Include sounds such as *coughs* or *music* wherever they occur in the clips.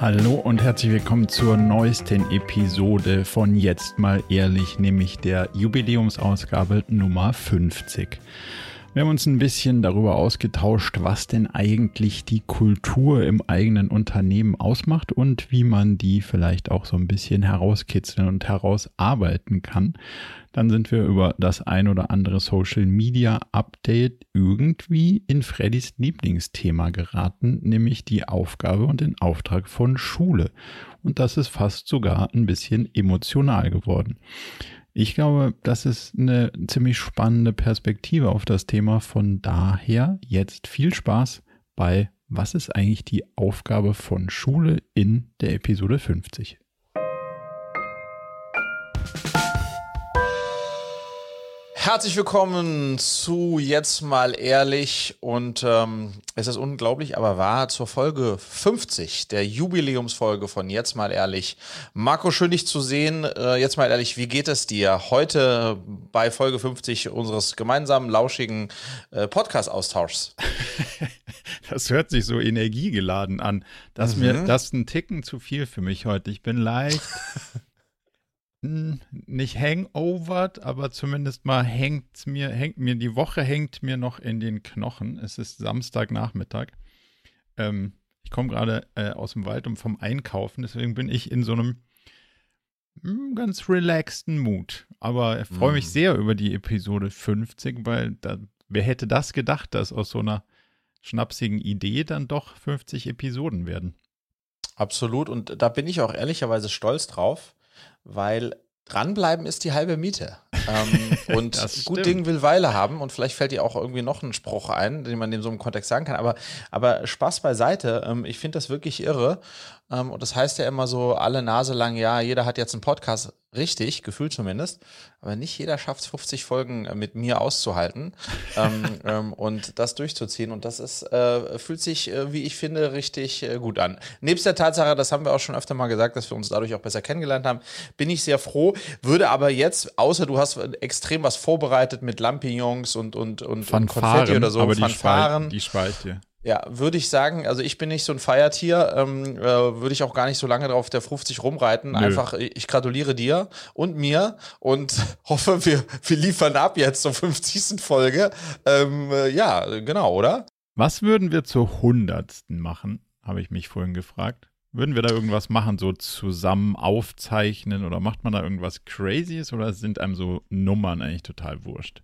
Hallo und herzlich willkommen zur neuesten Episode von Jetzt mal ehrlich, nämlich der Jubiläumsausgabe Nummer 50. Wir haben uns ein bisschen darüber ausgetauscht, was denn eigentlich die Kultur im eigenen Unternehmen ausmacht und wie man die vielleicht auch so ein bisschen herauskitzeln und herausarbeiten kann. Dann sind wir über das ein oder andere Social Media Update irgendwie in Freddys Lieblingsthema geraten, nämlich die Aufgabe und den Auftrag von Schule. Und das ist fast sogar ein bisschen emotional geworden. Ich glaube, das ist eine ziemlich spannende Perspektive auf das Thema. Von daher jetzt viel Spaß bei Was ist eigentlich die Aufgabe von Schule in der Episode 50? Herzlich willkommen zu Jetzt mal ehrlich und ähm, es ist unglaublich, aber wahr zur Folge 50 der Jubiläumsfolge von Jetzt mal ehrlich. Marco, schön dich zu sehen. Äh, jetzt mal ehrlich, wie geht es dir heute bei Folge 50 unseres gemeinsamen lauschigen äh, Podcast-Austauschs? *laughs* Das hört sich so energiegeladen an. Das mhm. mir das ist ein Ticken zu viel für mich heute. Ich bin leicht nicht hangovert, aber zumindest mal hängt mir, hängt mir, die Woche hängt mir noch in den Knochen. Es ist Samstagnachmittag. Ähm, ich komme gerade äh, aus dem Wald und vom Einkaufen, deswegen bin ich in so einem mh, hm, ganz relaxten Mut. Aber ich freue mich mm. sehr über die Episode 50, weil da, wer hätte das gedacht, dass aus so einer schnapsigen Idee dann doch 50 Episoden werden. Absolut. Und da bin ich auch ehrlicherweise stolz drauf weil dranbleiben ist die halbe Miete. ähm, *laughs* und gut Ding will Weile haben und vielleicht fällt dir auch irgendwie noch ein Spruch ein, den man in so einem Kontext sagen kann. Aber, aber Spaß beiseite, ähm, ich finde das wirklich irre. Ähm, und das heißt ja immer so alle Nase lang, ja, jeder hat jetzt einen Podcast. Richtig, gefühlt zumindest. Aber nicht jeder schafft es, 50 Folgen äh, mit mir auszuhalten *laughs* ähm, ähm, und das durchzuziehen. Und das ist, äh, fühlt sich, äh, wie ich finde, richtig äh, gut an. Nebst der Tatsache, das haben wir auch schon öfter mal gesagt, dass wir uns dadurch auch besser kennengelernt haben, bin ich sehr froh. Würde aber jetzt, außer du hast extrem was vorbereitet mit Lampignons und, und, und, und Konfetti oder so, aber Fanfaren. Die spare ich dir. Ja, würde ich sagen, also ich bin nicht so ein Feiertier, ähm, äh, würde ich auch gar nicht so lange drauf der 50 rumreiten. Nö. Einfach, ich gratuliere dir und mir und *laughs* hoffe, wir, wir liefern ab jetzt zur 50. Folge. Ähm, äh, ja, genau, oder? Was würden wir zur 100. machen, habe ich mich vorhin gefragt. Würden wir da irgendwas machen, so zusammen aufzeichnen oder macht man da irgendwas Crazyes oder sind einem so Nummern eigentlich total wurscht?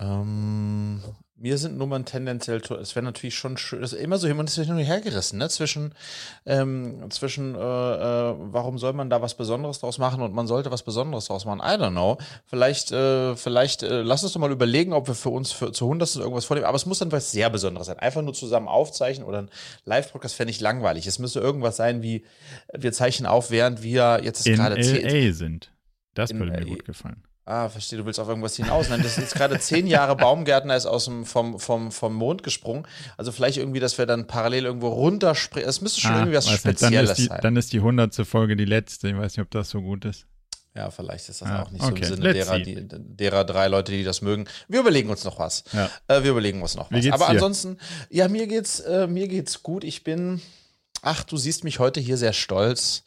Ähm, mir sind Nummern tendenziell, es wäre natürlich schon schön, das ist immer so hin und hergerissen, ne? Zwischen, ähm, zwischen äh, äh, warum soll man da was Besonderes draus machen und man sollte was Besonderes draus machen. I don't know. Vielleicht, äh, vielleicht, äh, lass uns doch mal überlegen, ob wir für uns für, zu 100 irgendwas vornehmen. Aber es muss dann was sehr Besonderes sein. Einfach nur zusammen aufzeichnen oder ein Live-Podcast fände ich langweilig. Es müsste irgendwas sein wie, wir zeichnen auf, während wir jetzt gerade In LA sind. Das würde mir gut gefallen. Ah, verstehe, du willst auf irgendwas hinaus. Nein, das ist jetzt gerade zehn Jahre Baumgärtner ist aus dem, vom, vom, vom Mond gesprungen. Also vielleicht irgendwie, dass wir dann parallel irgendwo runterspringen. Es müsste schon ah, irgendwie was Spezielles dann die, sein. Dann ist die hundertste Folge die letzte. Ich weiß nicht, ob das so gut ist. Ja, vielleicht ist das ah, auch nicht okay. so im Sinne derer, die, derer drei Leute, die das mögen. Wir überlegen uns noch was. Ja. Äh, wir überlegen uns noch was. Aber dir? ansonsten, ja, mir geht's, äh, mir geht's gut. Ich bin, ach, du siehst mich heute hier sehr stolz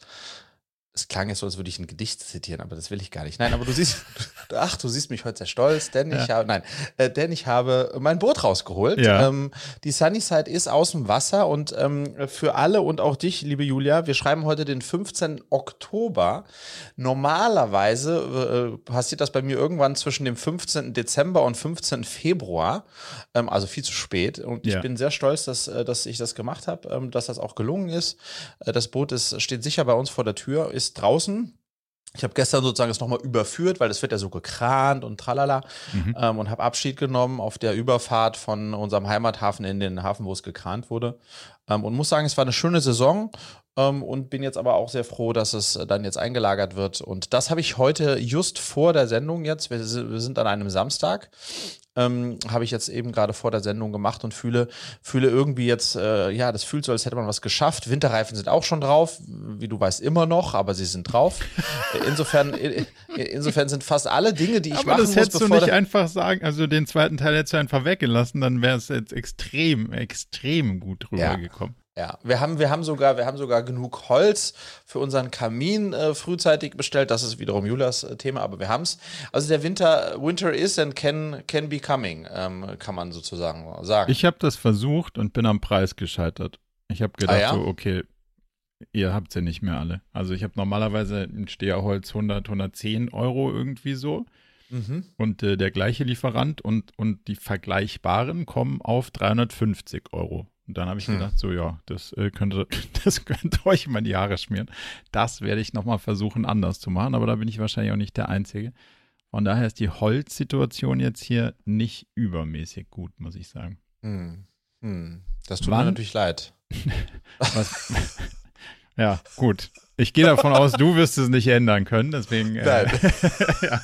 es klang jetzt so, als würde ich ein Gedicht zitieren, aber das will ich gar nicht. Nein, aber du siehst, *laughs* ach, du siehst mich heute sehr stolz, denn ja. ich habe, nein, äh, denn ich habe mein Boot rausgeholt. Ja. Ähm, die Sunnyside ist aus dem Wasser und ähm, für alle und auch dich, liebe Julia, wir schreiben heute den 15. Oktober. Normalerweise äh, passiert das bei mir irgendwann zwischen dem 15. Dezember und 15. Februar, ähm, also viel zu spät. Und ja. ich bin sehr stolz, dass, äh, dass ich das gemacht habe, ähm, dass das auch gelungen ist. Äh, das Boot ist, steht sicher bei uns vor der Tür, ist draußen. Ich habe gestern sozusagen es nochmal überführt, weil es wird ja so gekrant und tralala mhm. ähm, und habe Abschied genommen auf der Überfahrt von unserem Heimathafen in den Hafen, wo es gekrant wurde. Ähm, und muss sagen, es war eine schöne Saison ähm, und bin jetzt aber auch sehr froh, dass es dann jetzt eingelagert wird. Und das habe ich heute just vor der Sendung jetzt, wir, wir sind an einem Samstag, ähm, habe ich jetzt eben gerade vor der Sendung gemacht und fühle, fühle irgendwie jetzt, äh, ja, das fühlt so, als hätte man was geschafft. Winterreifen sind auch schon drauf, wie du weißt, immer noch, aber sie sind drauf. insofern, insofern sind fast alle Dinge, die ich aber machen das muss, hättest du nicht einfach sagen, also den zweiten Teil hättest du einfach weggelassen, dann wäre es jetzt extrem, extrem gut rübergekommen. Ja. Ja, wir haben, wir haben sogar, wir haben sogar genug Holz für unseren Kamin äh, frühzeitig bestellt. Das ist wiederum Julias äh, Thema, aber wir haben es. Also der Winter, Winter is and can, can be coming, ähm, kann man sozusagen sagen. Ich habe das versucht und bin am Preis gescheitert. Ich habe gedacht, ah, ja? so, okay, ihr habt sie nicht mehr alle. Also ich habe normalerweise ein Steherholz 100, 110 Euro irgendwie so. Mhm. Und äh, der gleiche Lieferant und, und die vergleichbaren kommen auf 350 Euro. Und dann habe ich hm. gedacht, so ja, das äh, könnte, *laughs* das könnte euch mal die Haare schmieren. Das werde ich nochmal versuchen, anders zu machen, aber da bin ich wahrscheinlich auch nicht der Einzige. Von daher ist die Holzsituation jetzt hier nicht übermäßig gut, muss ich sagen. Hm. Hm. Das tut Wann? mir natürlich leid. *laughs* ja, gut. Ich gehe davon aus, du wirst es nicht ändern können, deswegen. Äh, *laughs* ja.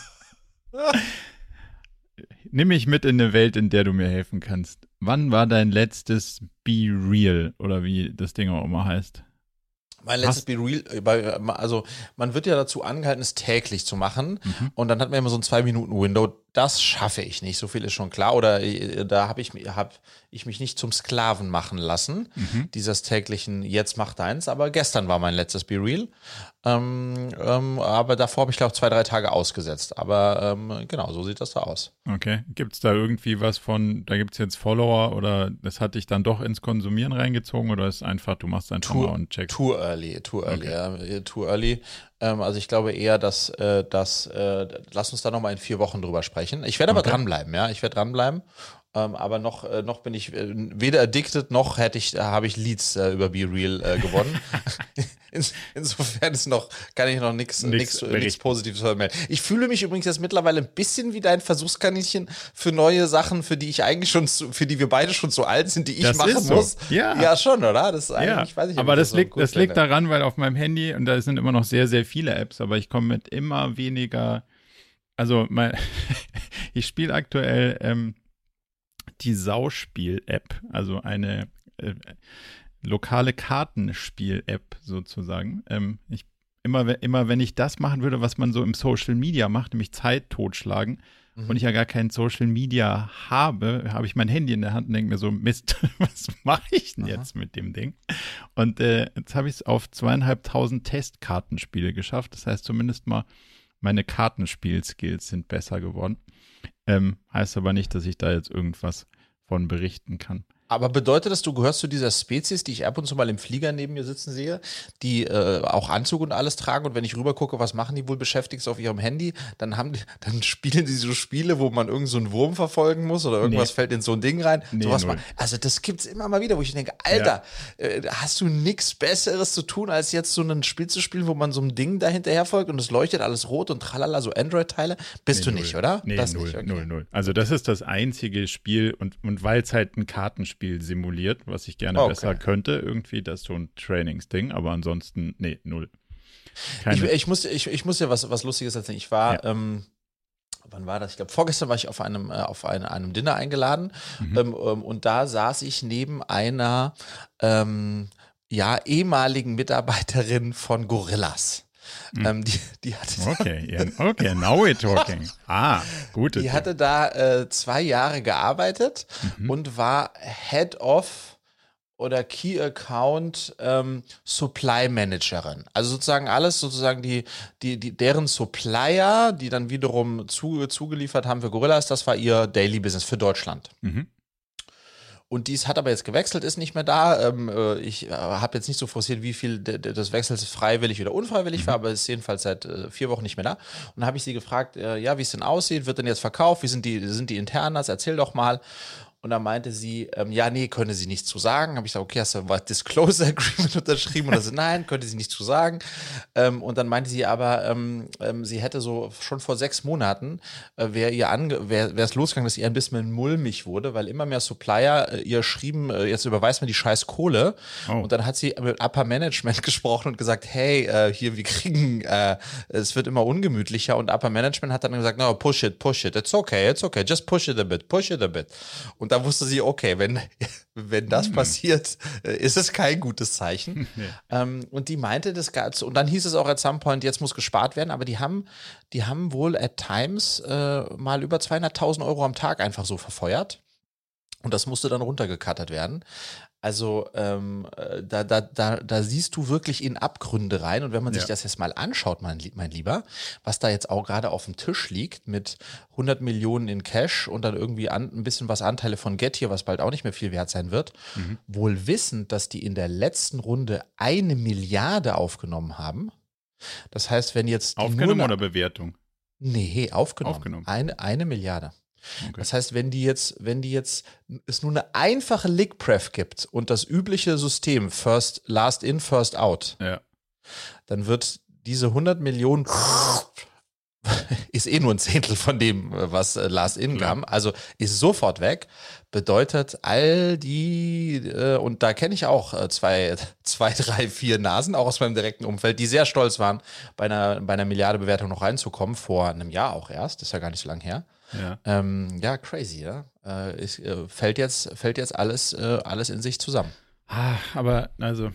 Nimm mich mit in eine Welt, in der du mir helfen kannst. Wann war dein letztes Be Real oder wie das Ding auch immer heißt? Mein letztes Be Real, äh, also man wird ja dazu angehalten, es täglich zu machen. Mhm. Und dann hat man immer so ein Zwei-Minuten-Window. Das schaffe ich nicht, so viel ist schon klar. Oder äh, da habe ich, hab ich mich nicht zum Sklaven machen lassen, mhm. dieses täglichen Jetzt mach deins. Aber gestern war mein letztes Be Real. Ähm, ähm, aber davor habe ich, glaube ich, zwei, drei Tage ausgesetzt. Aber ähm, genau, so sieht das da aus. Okay. Gibt es da irgendwie was von, da gibt es jetzt Follower oder das hat dich dann doch ins Konsumieren reingezogen oder ist einfach, du machst einfach too, mal und checkst? Too early, too early, okay. ja, too early. Ähm, also ich glaube eher, dass, äh, dass äh, lass uns da nochmal in vier Wochen drüber sprechen. Ich werde aber okay. dranbleiben, ja. Ich werde dranbleiben ähm, aber noch, äh, noch bin ich äh, weder addicted noch hätte ich, äh, habe ich Leads äh, über Be Real äh, gewonnen. *laughs* *laughs* insofern ist noch, kann ich noch nichts Positives vermelden. Ich fühle mich übrigens jetzt mittlerweile ein bisschen wie dein Versuchskaninchen für neue Sachen, für die ich eigentlich schon, zu, für die wir beide schon so alt sind, die ich das machen so. muss. Ja. ja, schon, oder? Das ist eigentlich, ja. ich weiß nicht, aber das, das, liegt, das liegt daran, weil auf meinem Handy, und da sind immer noch sehr, sehr viele Apps, aber ich komme mit immer weniger, also mein, *laughs* ich spiele aktuell ähm, die Sauspiel-App, also eine äh, lokale Kartenspiel-App sozusagen. Ähm, ich, immer, immer wenn ich das machen würde, was man so im Social Media macht, nämlich Zeit totschlagen, mhm. und ich ja gar kein Social Media habe, habe ich mein Handy in der Hand und denke mir so, Mist, *laughs* was mache ich denn Aha. jetzt mit dem Ding? Und äh, jetzt habe ich es auf zweieinhalbtausend Testkartenspiele geschafft. Das heißt zumindest mal, meine Kartenspiel-Skills sind besser geworden. Ähm, heißt aber nicht, dass ich da jetzt irgendwas von berichten kann. Aber bedeutet das, du gehörst zu dieser Spezies, die ich ab und zu mal im Flieger neben mir sitzen sehe, die äh, auch Anzug und alles tragen und wenn ich rüber gucke, was machen die wohl beschäftigt auf ihrem Handy, dann haben die, dann *laughs* spielen die so Spiele, wo man irgend so einen Wurm verfolgen muss oder irgendwas nee. fällt in so ein Ding rein. Nee, sowas mal. Also das gibt's immer mal wieder, wo ich denke, Alter, ja. äh, hast du nichts Besseres zu tun, als jetzt so ein Spiel zu spielen, wo man so ein Ding dahinterher folgt und es leuchtet alles rot und tralala, so Android-Teile? Bist nee, du null. nicht, oder? Nee, das null, nicht, okay. null, null. Also das ist das einzige Spiel und, und weil es halt ein Kartenspiel Spiel simuliert, was ich gerne okay. besser könnte. Irgendwie, das ist so ein Trainingsding, aber ansonsten, nee, null. Ich, ich, muss, ich, ich muss ja was, was Lustiges erzählen. Ich war, ja. ähm, wann war das? Ich glaube, vorgestern war ich auf einem, äh, auf eine, einem Dinner eingeladen mhm. ähm, ähm, und da saß ich neben einer ähm, ja, ehemaligen Mitarbeiterin von Gorillas. Mhm. Ähm, die, die hatte okay, yeah, okay, now we're talking. *laughs* Ah, gut. Die hatte da äh, zwei Jahre gearbeitet mhm. und war Head of oder Key Account ähm, Supply Managerin. Also sozusagen alles sozusagen die, die, die, deren Supplier, die dann wiederum zu, zugeliefert haben für Gorillas, das war ihr Daily Business für Deutschland. Mhm. Und dies hat aber jetzt gewechselt, ist nicht mehr da. Ähm, äh, ich äh, habe jetzt nicht so forciert, wie viel des Wechsels freiwillig oder unfreiwillig mhm. war, aber ist jedenfalls seit äh, vier Wochen nicht mehr da. Und dann habe ich sie gefragt, äh, ja, wie es denn aussieht, wird denn jetzt verkauft, wie sind die, sind die Internas, erzähl doch mal. Und dann meinte sie, ähm, ja, nee, könne sie nichts zu sagen. Habe ich gesagt, okay, hast du ein Disclosure Agreement *laughs* unterschrieben? Und sie, nein, könnte sie nichts zu sagen. Ähm, und dann meinte sie aber, ähm, ähm sie hätte so schon vor sechs Monaten, äh, wäre ihr ange wäre es losgegangen, dass ihr ein bisschen mulmig wurde, weil immer mehr Supplier äh, ihr schrieben, äh, jetzt überweist mir die scheiß Kohle. Oh. Und dann hat sie mit Upper Management *laughs* gesprochen und gesagt, hey, äh, hier, wir kriegen, äh, es wird immer ungemütlicher. Und Upper Management hat dann gesagt, no, push it, push it, it's okay, it's okay, just push it a bit, push it a bit. Und und da wusste sie, okay, wenn, *laughs* wenn das mhm. passiert, äh, ist es kein gutes Zeichen. *laughs* Nee. Ähm, und die meinte das Ganze, und dann hieß es auch at some point, jetzt muss gespart werden, aber die haben, die haben wohl at times äh, mal über 200.000 Euro am Tag einfach so verfeuert. Und das musste dann runtergekattert werden. Also ähm, äh, da, da, da, da siehst du wirklich in Abgründe rein. Und wenn man sich ja. das jetzt mal anschaut, mein, mein Lieber, was da jetzt auch gerade auf dem Tisch liegt mit 100 Millionen in Cash und dann irgendwie an, ein bisschen was Anteile von Get hier, was bald auch nicht mehr viel wert sein wird, mhm. wohl wissend, dass die in der letzten Runde eine Milliarde aufgenommen haben. Das heißt, wenn jetzt. Aufgenommen oder Bewertung? Nee, aufgenommen. aufgenommen. Eine, eine Milliarde. Okay. Das heißt, wenn die jetzt, wenn die jetzt es nur eine einfache Lick-Pref gibt und das übliche System First, Last in, First out, ja. dann wird diese 100 Millionen *laughs* ist eh nur ein Zehntel von dem, was äh, Last In kam. Also ist sofort weg. Bedeutet all die, äh, und da kenne ich auch äh, zwei, *laughs* zwei, drei, vier Nasen, auch aus meinem direkten Umfeld, die sehr stolz waren, bei einer, bei einer Milliarde Bewertung noch reinzukommen, vor einem Jahr auch erst, ist ja gar nicht so lange her. Ja, ähm, ja crazy, ja. Äh, ist, äh, fällt, jetzt, fällt jetzt alles, äh, alles in sich zusammen. Ah, aber also,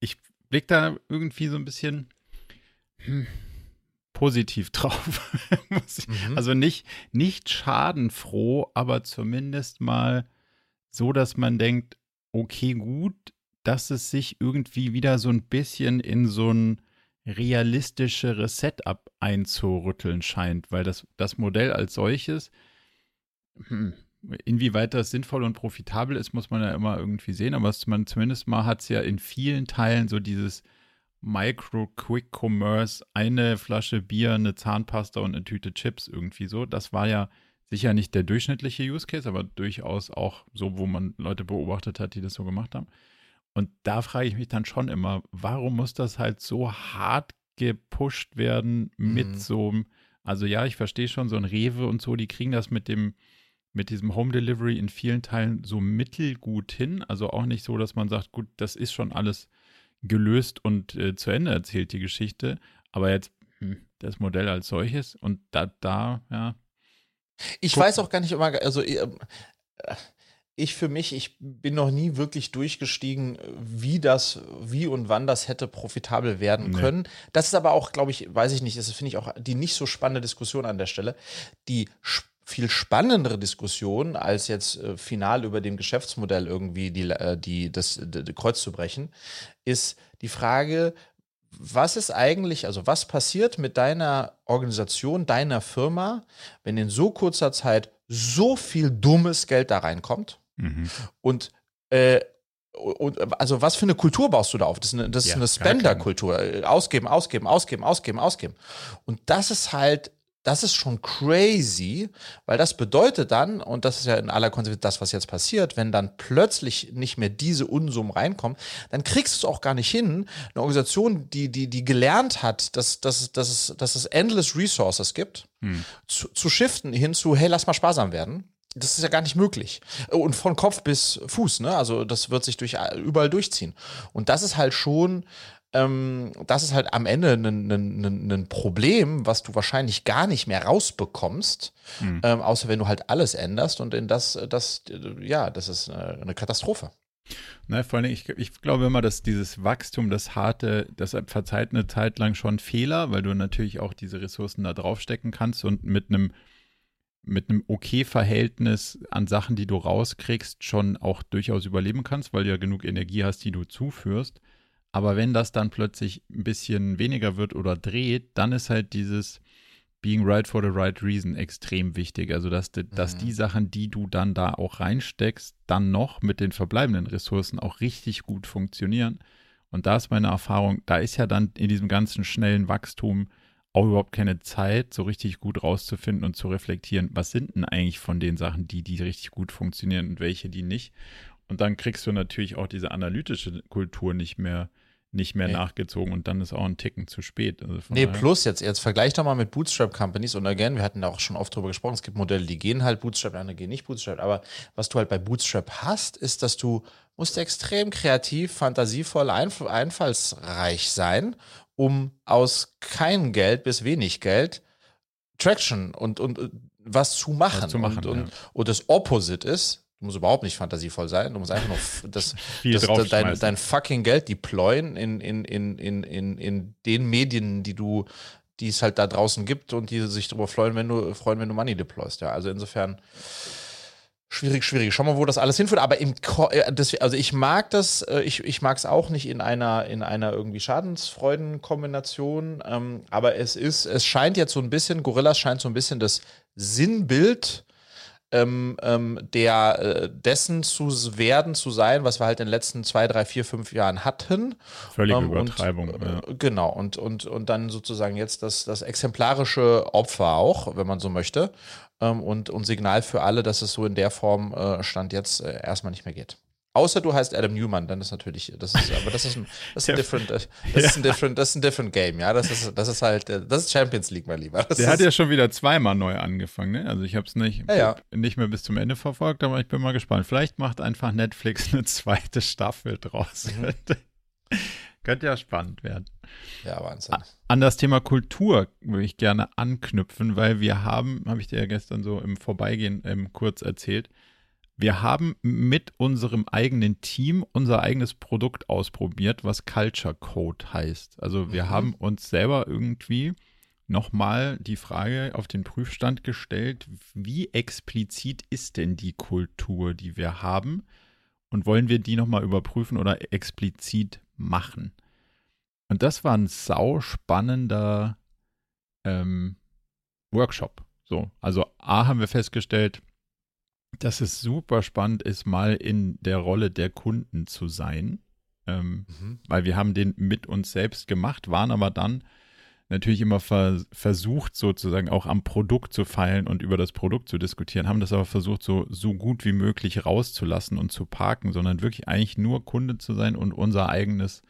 ich blicke da irgendwie so ein bisschen. Hm positiv *laughs* drauf. mhm. Also nicht, nicht schadenfroh, aber zumindest mal so, dass man denkt, okay, gut, dass es sich irgendwie wieder so ein bisschen in so ein realistischeres Setup einzurütteln scheint, weil das, das Modell als solches, hm, inwieweit das sinnvoll und profitabel ist, muss man ja immer irgendwie sehen, aber man zumindest mal hat es ja in vielen Teilen so dieses Micro-Quick-Commerce, eine Flasche Bier, eine Zahnpasta und eine Tüte Chips irgendwie so. Das war ja sicher nicht der durchschnittliche Use Case, aber durchaus auch so, wo man Leute beobachtet hat, die das so gemacht haben. Und da frage ich mich dann schon immer, warum muss das halt so hart gepusht werden mit mhm. so einem, also ja, ich verstehe schon, so ein Rewe und so, die kriegen das mit dem, mit diesem Home Delivery in vielen Teilen so mittelgut hin. Also auch nicht so, dass man sagt, gut, das ist schon alles gelöst und äh, zu Ende erzählt, die Geschichte. Aber jetzt hm, das Modell als solches und da, da ja. Ich Guck. weiß auch gar nicht immer, also äh, ich für mich, ich bin noch nie wirklich durchgestiegen, wie das, wie und wann das hätte profitabel werden können. Nee. Das ist aber auch, glaube ich, weiß ich nicht, das finde ich auch die nicht so spannende Diskussion an der Stelle. Die viel spannendere Diskussion, als jetzt äh, final über dem Geschäftsmodell irgendwie die, äh, die, das, die Kreuz zu brechen, ist die Frage, was ist eigentlich, also was passiert mit deiner Organisation, deiner Firma, wenn in so kurzer Zeit so viel dummes Geld da reinkommt mhm. und äh, und, also was für eine Kultur baust du da auf? Das ist eine, ja, eine Spender-Kultur. Ausgeben, ausgeben, ausgeben, ausgeben, ausgeben. Und das ist halt das ist schon crazy, weil das bedeutet dann, und das ist ja in aller Konsequenz das, was jetzt passiert, wenn dann plötzlich nicht mehr diese Unsummen reinkommen, dann kriegst du es auch gar nicht hin, eine Organisation, die, die, die gelernt hat, dass, dass, dass, es, dass es endless Resources gibt, hm. zu, zu shiften hin zu, hey, lass mal sparsam werden. Das ist ja gar nicht möglich. Und von Kopf bis Fuß, ne? Also das wird sich durch überall durchziehen. Und das ist halt schon ähm, das ist halt am Ende ein Problem, was du wahrscheinlich gar nicht mehr rausbekommst, mhm. ähm, außer wenn du halt alles änderst und in das, das, ja, das ist eine, Katastrophe. Na, vor allem, ich, ich glaube immer, dass dieses Wachstum, das harte, das verzeiht eine Zeit lang schon Fehler, weil du natürlich auch diese Ressourcen da draufstecken kannst und mit einem mit einem okay Verhältnis an Sachen, die du rauskriegst, schon auch durchaus überleben kannst, weil du ja genug Energie hast, die du zuführst. Aber wenn das dann plötzlich ein bisschen weniger wird oder dreht, dann ist halt dieses Being right for the right reason extrem wichtig. Also, dass, mhm. dass die Sachen, die du dann da auch reinsteckst, dann noch mit den verbleibenden Ressourcen auch richtig gut funktionieren. Und da ist meine Erfahrung, da ist ja dann in diesem ganzen schnellen Wachstum auch überhaupt keine Zeit, so richtig gut rauszufinden und zu reflektieren, was sind denn eigentlich von den Sachen, die, die richtig gut funktionieren und welche, die nicht. Und dann kriegst du natürlich auch diese analytische Kultur nicht mehr nicht mehr nee. nachgezogen und dann ist auch ein Ticken zu spät. Also nee, plus jetzt, jetzt vergleich doch mal mit Bootstrap Companies und again, wir hatten da auch schon oft drüber gesprochen, es gibt Modelle, die gehen halt Bootstrap, andere gehen nicht Bootstrap, aber was du halt bei Bootstrap hast, ist, dass du musst extrem kreativ, fantasievoll, einf einfallsreich sein, um aus kein Geld bis wenig Geld Traction und, und äh, was zu machen. Was zu machen und, und, ja. und das Opposite ist, Du musst überhaupt nicht fantasievoll sein. Du musst einfach nur das, *laughs* das, das dein, dein, fucking Geld deployen in, in, in, in, in, in den Medien, die du, die es halt da draußen gibt und die sich darüber freuen, wenn du freuen, wenn du Money deployst. Ja, also insofern Schwierig, schwierig. Schau mal, wo das alles hinführt. Aber im Ko äh, das, also ich mag das, äh, ich, ich mag es auch nicht in einer, in einer irgendwie Schadensfreuden-Kombination. Ähm, aber es ist, es scheint jetzt so ein bisschen, Gorillas scheint so ein bisschen das Sinnbild ähm, ähm, der äh, dessen zu werden zu sein, was wir halt in den letzten zwei, drei, vier, fünf Jahren hatten. Völlige ähm, Übertreibung. Und, ja. Genau, und, und, und dann sozusagen jetzt das, das exemplarische Opfer auch, wenn man so möchte. Ähm, und, und Signal für alle, dass es so in der Form äh, Stand jetzt äh, erstmal nicht mehr geht. Außer du heißt Adam Newman, dann ist natürlich, das ist, aber das ist ein, das ist ein different, das ist ein different, das ist ein different Game, ja. Das ist, das ist halt, das ist Champions League, mein Lieber. Das Der hat ja schon wieder zweimal neu angefangen, ne? Also ich habe es nicht, ja, ja. nicht mehr bis zum Ende verfolgt, aber ich bin mal gespannt. Vielleicht macht einfach Netflix eine zweite Staffel draus. Mhm. *laughs* Könnte ja spannend werden. Ja, Wahnsinn. An das Thema Kultur würde ich gerne anknüpfen, weil wir haben, habe ich dir ja gestern so im Vorbeigehen ähm, kurz erzählt, wir haben mit unserem eigenen Team unser eigenes Produkt ausprobiert, was Culture Code heißt. Also wir mhm. haben uns selber irgendwie nochmal die Frage auf den Prüfstand gestellt, wie explizit ist denn die Kultur, die wir haben? Und wollen wir die nochmal überprüfen oder explizit machen? Und das war ein sau spannender ähm, Workshop. So, also A haben wir festgestellt, dass es super spannend ist, mal in der Rolle der Kunden zu sein. Ähm, mhm. Weil wir haben den mit uns selbst gemacht, waren aber dann natürlich immer ver versucht, sozusagen auch am Produkt zu feilen und über das Produkt zu diskutieren, haben das aber versucht, so, so gut wie möglich rauszulassen und zu parken, sondern wirklich eigentlich nur Kunde zu sein und unser eigenes,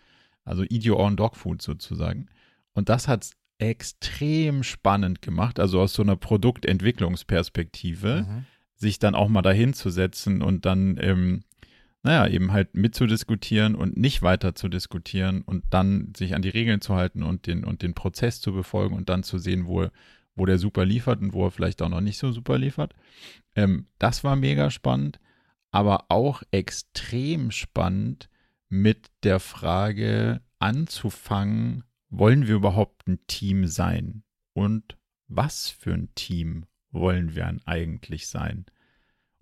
also Eat Your Own Dog Food sozusagen. Und das hat es extrem spannend gemacht, also aus so einer Produktentwicklungsperspektive. Mhm sich dann auch mal dahin zu setzen und dann, ähm, naja, eben halt mitzudiskutieren und nicht weiter zu diskutieren und dann sich an die Regeln zu halten und den, und den Prozess zu befolgen und dann zu sehen, wo, wo der super liefert und wo er vielleicht auch noch nicht so super liefert. Ähm, das war mega spannend, aber auch extrem spannend mit der Frage anzufangen, wollen wir überhaupt ein Team sein? Und was für ein Team wollen wir eigentlich sein?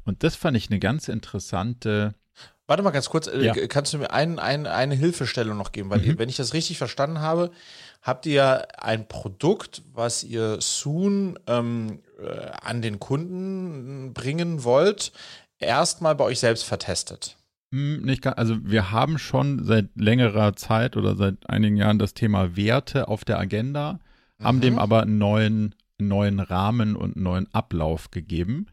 Und das fand ich eine ganz interessante. Warte mal ganz kurz, äh, ja. kannst du mir ein, ein, eine Hilfestellung noch geben? Weil, mhm. ihr, wenn ich das richtig verstanden habe, habt ihr ein Produkt, was ihr soon ähm, äh, an den Kunden bringen wollt, erstmal bei euch selbst vertestet. Hm, nicht ganz, also wir haben schon seit längerer Zeit oder seit einigen Jahren das Thema Werte auf der Agenda, mhm. haben dem aber einen neuen neuen Rahmen und einen neuen Ablauf gegeben,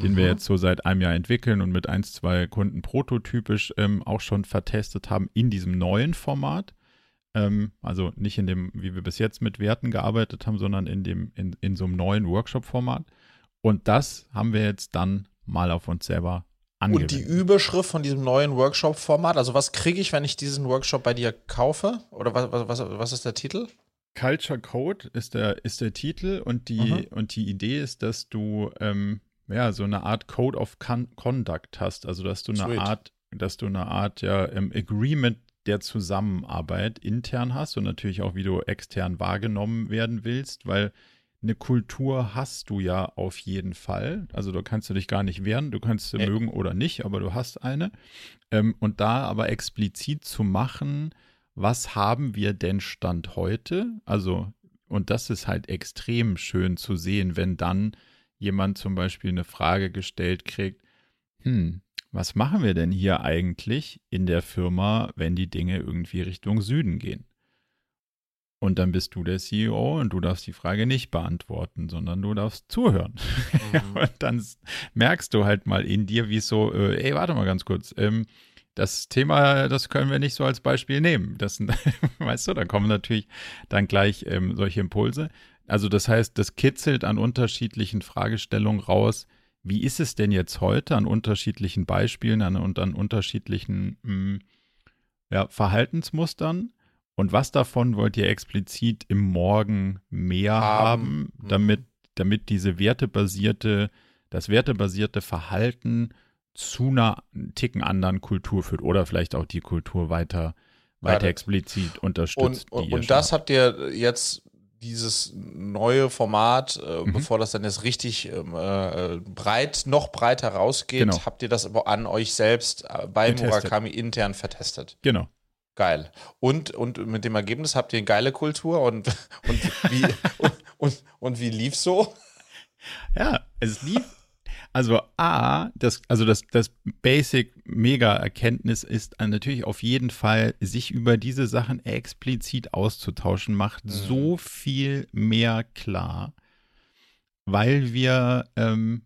den mhm. wir jetzt so seit einem Jahr entwickeln und mit ein, zwei Kunden prototypisch ähm, auch schon vertestet haben in diesem neuen Format. Ähm, also nicht in dem, wie wir bis jetzt mit Werten gearbeitet haben, sondern in dem, in, in so einem neuen Workshop-Format. Und das haben wir jetzt dann mal auf uns selber Angewendet. Und die Überschrift von diesem neuen Workshop-Format, also was kriege ich, wenn ich diesen Workshop bei dir kaufe? Oder was, was, was ist der Titel? Culture Code ist der, ist der Titel und die, mhm. und die Idee ist, dass du ähm, ja, so eine Art Code of Con Conduct hast, also dass du eine Sweet. Art, dass du eine Art ja, ähm, Agreement der Zusammenarbeit intern hast und natürlich auch, wie du extern wahrgenommen werden willst, weil eine Kultur hast du ja auf jeden Fall. Also da kannst du dich gar nicht wehren, du kannst sie ja. mögen oder nicht, aber du hast eine. Ähm, und da aber explizit zu machen, was haben wir denn Stand heute? Also, und das ist halt extrem schön zu sehen, wenn dann jemand zum Beispiel eine Frage gestellt kriegt, hm, was machen wir denn hier eigentlich in der Firma, wenn die Dinge irgendwie Richtung Süden gehen? Und dann bist du der CEO und du darfst die Frage nicht beantworten, sondern du darfst zuhören. *laughs* Mhm. und dann merkst du halt mal in dir, wie es so, äh, ey, warte mal ganz kurz, ähm, das Thema, das können wir nicht so als Beispiel nehmen. Das, *laughs* weißt du, da kommen natürlich dann gleich ähm, solche Impulse. Also das heißt, das kitzelt an unterschiedlichen Fragestellungen raus. Wie ist es denn jetzt heute an unterschiedlichen Beispielen an, und an unterschiedlichen mh, hm, ja, Verhaltensmustern? Und was davon wollt ihr explizit im Morgen mehr haben, haben mhm. damit, damit diese wertebasierte, das wertebasierte Verhalten zu einer Ticken anderen Kultur führt oder vielleicht auch die Kultur weiter, weiter ja, explizit unterstützt. Und, und, und das habt ihr jetzt dieses neue Format, äh, mhm. bevor das dann jetzt richtig ähm, äh, breit, noch breiter rausgeht, genau. habt ihr das aber an euch selbst äh, bei getestet. Murakami intern vertestet? Genau. Geil. Und, und mit dem Ergebnis habt ihr eine geile Kultur und, und, wie, *laughs* und, und, und wie lief so? Ja, es lief also A, das, also das, das Basic-Mega-Erkenntnis ist natürlich auf jeden Fall, sich über diese Sachen explizit auszutauschen, macht mhm. so viel mehr klar, weil wir, ähm,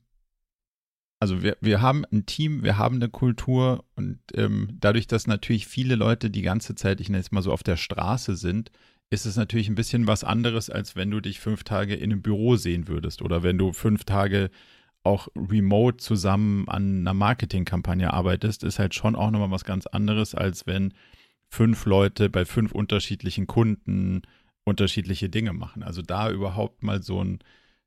also wir, wir haben ein Team, wir haben eine Kultur und ähm, dadurch, dass natürlich viele Leute die ganze Zeit, ich nenne es mal so, auf der Straße sind, ist es natürlich ein bisschen was anderes, als wenn du dich fünf Tage in einem Büro sehen würdest oder wenn du fünf Tage auch remote zusammen an einer Marketingkampagne arbeitest, ist halt schon auch nochmal was ganz anderes, als wenn fünf Leute bei fünf unterschiedlichen Kunden unterschiedliche Dinge machen. Also da überhaupt mal so ein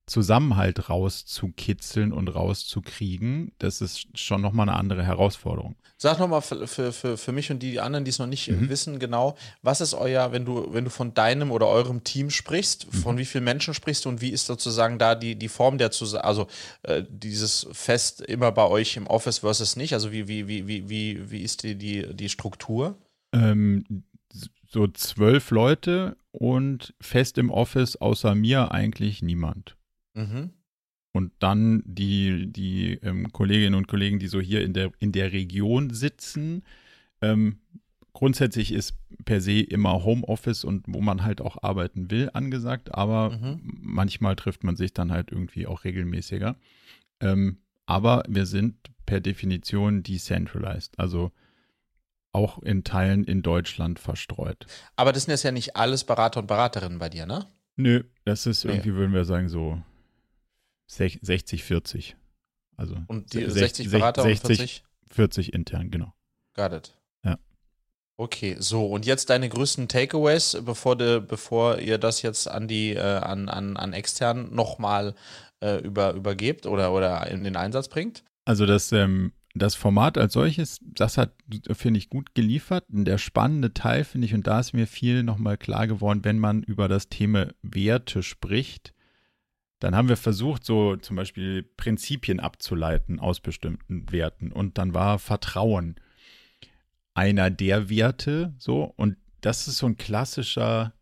Zusammenhalt rauszukitzeln und rauszukriegen, das ist schon nochmal eine andere Herausforderung. Sag nochmal für, für, für mich und die anderen, die es noch nicht mhm. wissen, genau, was ist euer, wenn du, wenn du von deinem oder eurem Team sprichst, mhm. von wie vielen Menschen sprichst du und wie ist sozusagen da die, die Form der Zusammenarbeit, also äh, dieses Fest immer bei euch im Office versus nicht, also wie, wie, wie, wie, wie, wie ist die, die, die Struktur? Ähm, so zwölf Leute und fest im Office außer mir eigentlich niemand. Mhm. Und dann die, die ähm, Kolleginnen und Kollegen, die so hier in der, in der Region sitzen. Ähm, grundsätzlich ist per se immer Homeoffice und wo man halt auch arbeiten will angesagt, aber mhm. manchmal trifft man sich dann halt irgendwie auch regelmäßiger. Ähm, aber wir sind per Definition decentralized, also auch in Teilen in Deutschland verstreut. Aber das sind jetzt ja nicht alles Berater und Beraterinnen bei dir, ne? Nö, das ist irgendwie, nee. würden wir sagen, so 60, 40. Also und die 60 Berater 60, und 40? 40 intern, genau. Got it. Ja. Okay, so und jetzt deine größten Takeaways, bevor, de, bevor ihr das jetzt an die äh, an, an, an extern nochmal äh, über, übergebt oder, oder in den Einsatz bringt? Also das, ähm, das Format als solches, das hat, finde ich, gut geliefert. Und der spannende Teil, finde ich, und da ist mir viel nochmal klar geworden, wenn man über das Thema Werte spricht, dann haben wir versucht, so zum Beispiel Prinzipien abzuleiten aus bestimmten Werten. Und dann war Vertrauen einer der Werte, so. Und das ist so ein klassischer,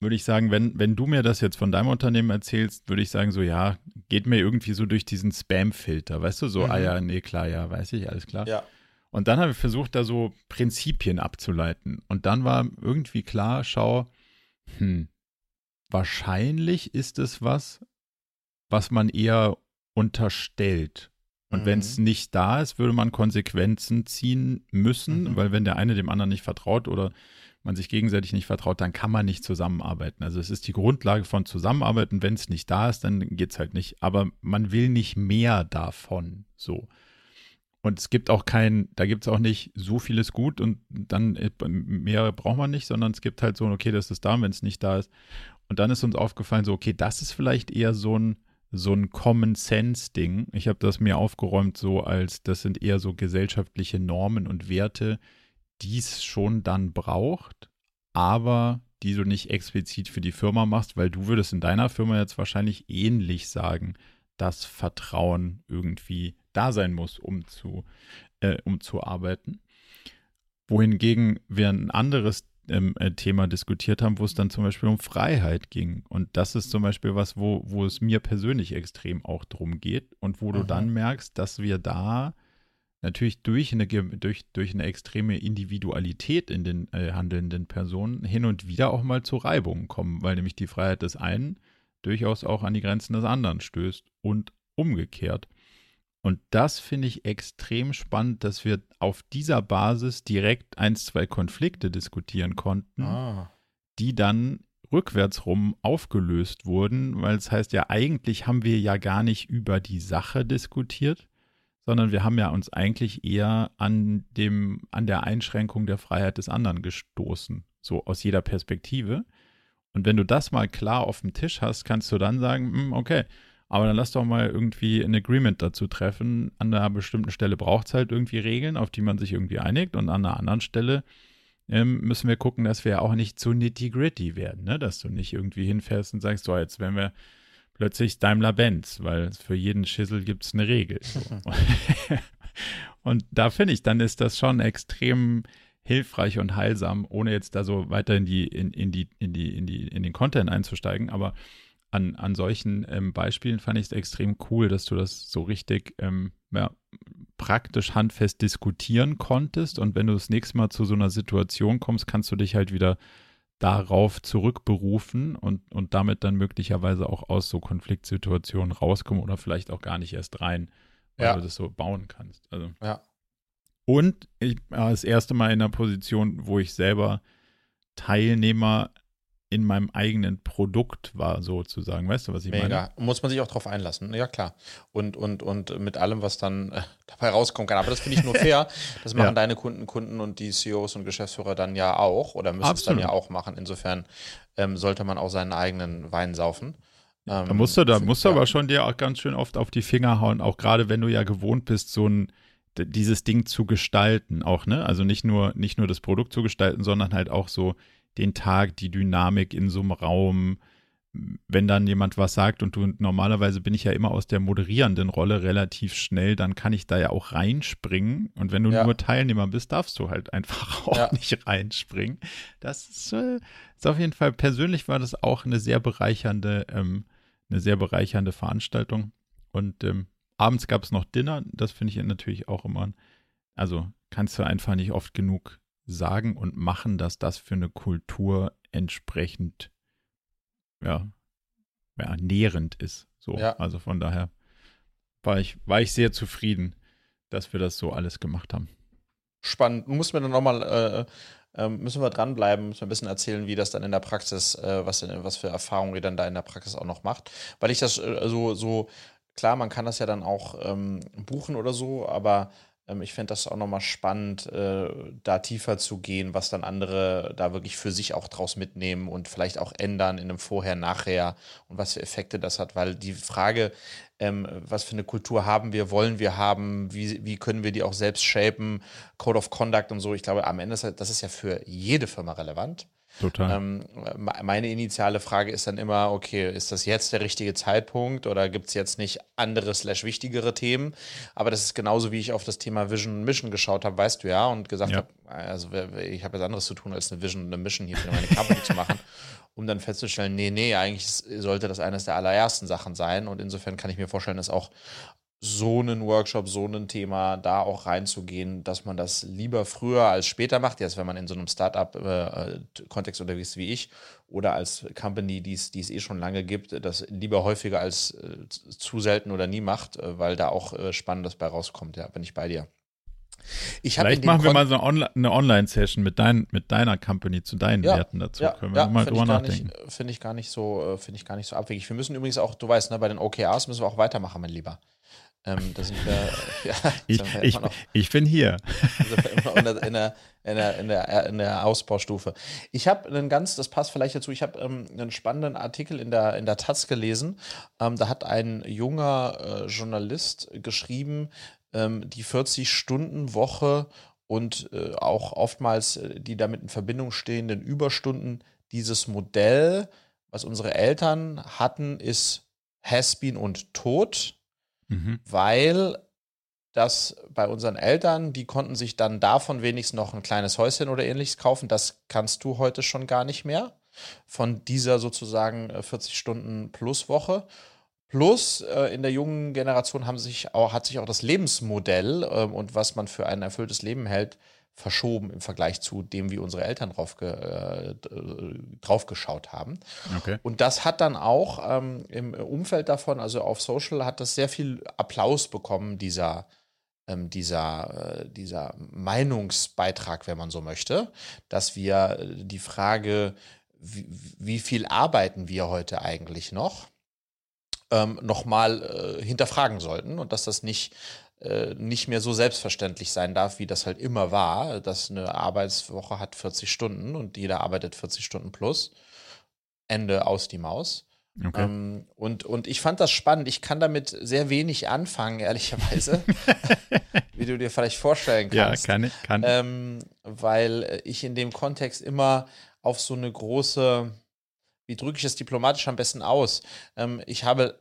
würde ich sagen, wenn, wenn du mir das jetzt von deinem Unternehmen erzählst, würde ich sagen, so, ja, geht mir irgendwie so durch diesen Spam-Filter, weißt du, so, mhm. ah ja, nee, klar, ja, weiß ich, alles klar. Ja. Und dann habe ich versucht, da so Prinzipien abzuleiten. Und dann war irgendwie klar, schau, hm, wahrscheinlich ist es was, was man eher unterstellt. Und mhm. wenn es nicht da ist, würde man Konsequenzen ziehen müssen, mhm. weil wenn der eine dem anderen nicht vertraut oder man sich gegenseitig nicht vertraut, dann kann man nicht zusammenarbeiten. Also es ist die Grundlage von Zusammenarbeiten. Wenn es nicht da ist, dann geht es halt nicht. Aber man will nicht mehr davon. So. Und es gibt auch kein, da gibt es auch nicht so vieles gut und dann äh, mehr braucht man nicht, sondern es gibt halt so, okay, das ist da, wenn es nicht da ist. Und dann ist uns aufgefallen, so, okay, das ist vielleicht eher so ein, so ein Common Sense-Ding. Ich habe das mir aufgeräumt, so als das sind eher so gesellschaftliche Normen und Werte, die es schon dann braucht, aber die du nicht explizit für die Firma machst, weil du würdest in deiner Firma jetzt wahrscheinlich ähnlich sagen, dass Vertrauen irgendwie da sein muss, um zu, äh, um zu arbeiten. Wohingegen wir ein anderes ähm, äh, Thema diskutiert haben, wo es dann zum Beispiel um Freiheit ging. Und das ist zum Beispiel was, wo, wo es mir persönlich extrem auch drum geht und wo du dann merkst, dass wir da natürlich durch eine, durch, durch eine extreme Individualität in den äh, handelnden Personen hin und wieder auch mal zu Reibungen kommen, weil nämlich die Freiheit des einen durchaus auch an die Grenzen des anderen stößt und umgekehrt. Und das finde ich extrem spannend, dass wir auf dieser Basis direkt ein, zwei Konflikte diskutieren konnten, ah. die dann rückwärtsrum aufgelöst wurden, weil es heißt ja, eigentlich haben wir ja gar nicht über die Sache diskutiert, sondern wir haben ja uns eigentlich eher an dem, an der Einschränkung der Freiheit des anderen gestoßen, so aus jeder Perspektive. Und wenn du das mal klar auf dem Tisch hast, kannst du dann sagen, hm, okay, aber dann lass doch mal irgendwie ein Agreement dazu treffen. An einer bestimmten Stelle braucht es halt irgendwie Regeln, auf die man sich irgendwie einigt. Und an einer anderen Stelle ähm, müssen wir gucken, dass wir auch nicht zu nitty-gritty werden, ne? dass du nicht irgendwie hinfährst und sagst, so, jetzt werden wir plötzlich Daimler-Benz, weil für jeden Schissel gibt es eine Regel. So. *laughs* und da finde ich, dann ist das schon extrem hilfreich und heilsam, ohne jetzt da so weiter in die, in, in die, in die, in die, in den Content einzusteigen, aber an, an solchen ähm, Beispielen fand ich es extrem cool, dass du das so richtig ähm, ja, praktisch handfest diskutieren konntest. Und wenn du das nächste Mal zu so einer Situation kommst, kannst du dich halt wieder darauf zurückberufen und, und damit dann möglicherweise auch aus so Konfliktsituationen rauskommen oder vielleicht auch gar nicht erst rein, weil ja. du das so bauen kannst. Also. Ja. Und ich war das erste Mal in einer Position, wo ich selber Teilnehmer in meinem eigenen Produkt war, sozusagen. Weißt du, was ich Mega. meine? Muss man sich auch drauf einlassen. Ja, klar. Und, und, und mit allem, was dann äh, dabei rauskommen kann. Aber das finde ich nur fair. *laughs* Das machen ja. deine Kunden, Kunden und die CEOs und Geschäftsführer dann ja auch oder müssen es dann ja auch machen. Insofern ähm, sollte man auch seinen eigenen Wein saufen. Ähm, da musst du, da musst du aber schon dir auch ganz schön oft auf die Finger hauen, auch gerade wenn du ja gewohnt bist, so ein dieses Ding zu gestalten, auch, ne? Also nicht nur, nicht nur das Produkt zu gestalten, sondern halt auch so den Tag, die Dynamik in so einem Raum, wenn dann jemand was sagt und du normalerweise bin ich ja immer aus der moderierenden Rolle relativ schnell, dann kann ich da ja auch reinspringen. Und wenn du ja. nur Teilnehmer bist, darfst du halt einfach *laughs* auch ja. nicht reinspringen. Das ist, äh, ist, auf jeden Fall, persönlich war das auch eine sehr bereichernde, ähm, eine sehr bereichernde Veranstaltung. Und ähm, abends gab es noch Dinner, das finde ich natürlich auch immer, also kannst du einfach nicht oft genug sagen und machen, dass das für eine Kultur entsprechend ja, ja nährend ist. So, ja. also von daher war ich, war ich sehr zufrieden, dass wir das so alles gemacht haben. Spannend. Muss mir dann nochmal, äh, äh, müssen wir dranbleiben, müssen wir ein bisschen erzählen, wie das dann in der Praxis, äh, was, was für Erfahrungen ihr dann da in der Praxis auch noch macht. Weil ich das äh, so, so, klar, man kann das ja dann auch ähm, buchen oder so, aber ähm, ich fände das auch nochmal spannend, äh, da tiefer zu gehen, was dann andere da wirklich für sich auch draus mitnehmen und vielleicht auch ändern in einem Vorher, Nachher und was für Effekte das hat, weil die Frage, ähm, was für eine Kultur haben wir, wollen wir haben, wie, wie können wir die auch selbst shapen, Code of Conduct und so, ich glaube, am Ende ist das ist ja für jede Firma relevant. Total. Ähm, meine initiale Frage ist dann immer, okay, ist das jetzt der richtige Zeitpunkt oder gibt es jetzt nicht andere slash wichtigere Themen? Aber das ist genauso, wie ich auf das Thema Vision und Mission geschaut habe, weißt du ja, und gesagt ja. habe, also ich habe jetzt anderes zu tun, als eine Vision und eine Mission hier für meine Company zu machen, *laughs* um dann festzustellen, nee, nee, eigentlich sollte das eines der allerersten Sachen sein. Und insofern kann ich mir vorstellen, dass auch so einen Workshop, so ein Thema da auch reinzugehen, dass man das lieber früher als später macht, jetzt wenn man in so einem Startup-Kontext äh, unterwegs ist wie ich oder als Company, die es eh schon lange gibt, das lieber häufiger als äh, zu selten oder nie macht, äh, weil da auch äh, Spannendes bei rauskommt. Ja, bin ich bei dir. Ich Vielleicht machen wir Kon mal so eine Online-Session mit, dein, mit deiner Company zu deinen ja, Werten dazu. Ja, Können wir ja, mal drüber nachdenken. Finde ich gar nicht so, äh, finde ich gar nicht so abwegig. Wir müssen übrigens auch, du weißt, ne, bei den OKRs müssen wir auch weitermachen, mein Lieber. Ähm, da sind wir, *laughs* ja, ich, wir ich, noch, ich, bin hier. *laughs* in der, in, der, in, der, in, der, Ausbaustufe. Ich habe einen ganz, das passt vielleicht dazu, ich habe ähm, einen spannenden Artikel in der, in der Taz gelesen. Ähm, da hat ein junger äh, Journalist geschrieben, ähm, die 40-Stunden-Woche und äh, auch oftmals äh, die damit in Verbindung stehenden Überstunden. Dieses Modell, was unsere Eltern hatten, ist Has-Been und Tod mhm. weil das bei unseren Eltern, die konnten sich dann davon wenigstens noch ein kleines Häuschen oder ähnliches kaufen. Das kannst du heute schon gar nicht mehr. Von dieser sozusagen 40 äh, Stunden plus Woche. Plus äh, in der jungen Generation haben sich auch, hat sich auch das Lebensmodell äh, und was man für ein erfülltes Leben hält, verschoben im Vergleich zu dem, wie unsere Eltern drauf, ge, äh, drauf geschaut haben. Okay. Und das hat dann auch ähm, im Umfeld davon, also auf Social, hat das sehr viel Applaus bekommen, dieser, ähm, dieser, äh, dieser Meinungsbeitrag, wenn man so möchte, dass wir äh, die Frage, wie, wie viel arbeiten wir heute eigentlich noch, ähm, nochmal äh, hinterfragen sollten und dass das nicht nicht mehr so selbstverständlich sein darf, wie das halt immer war, dass eine Arbeitswoche hat 40 Stunden und jeder arbeitet 40 Stunden plus. Ende aus die Maus. Okay. Ähm, und, und ich fand das spannend. Ich kann damit sehr wenig anfangen, *laughs* ehrlicherweise, *laughs* wie du dir vielleicht vorstellen kannst. Ja, kann ich. Kann. Ähm, weil ich in dem Kontext immer auf so eine große, wie drücke ich es diplomatisch am besten aus? Ähm, ich habe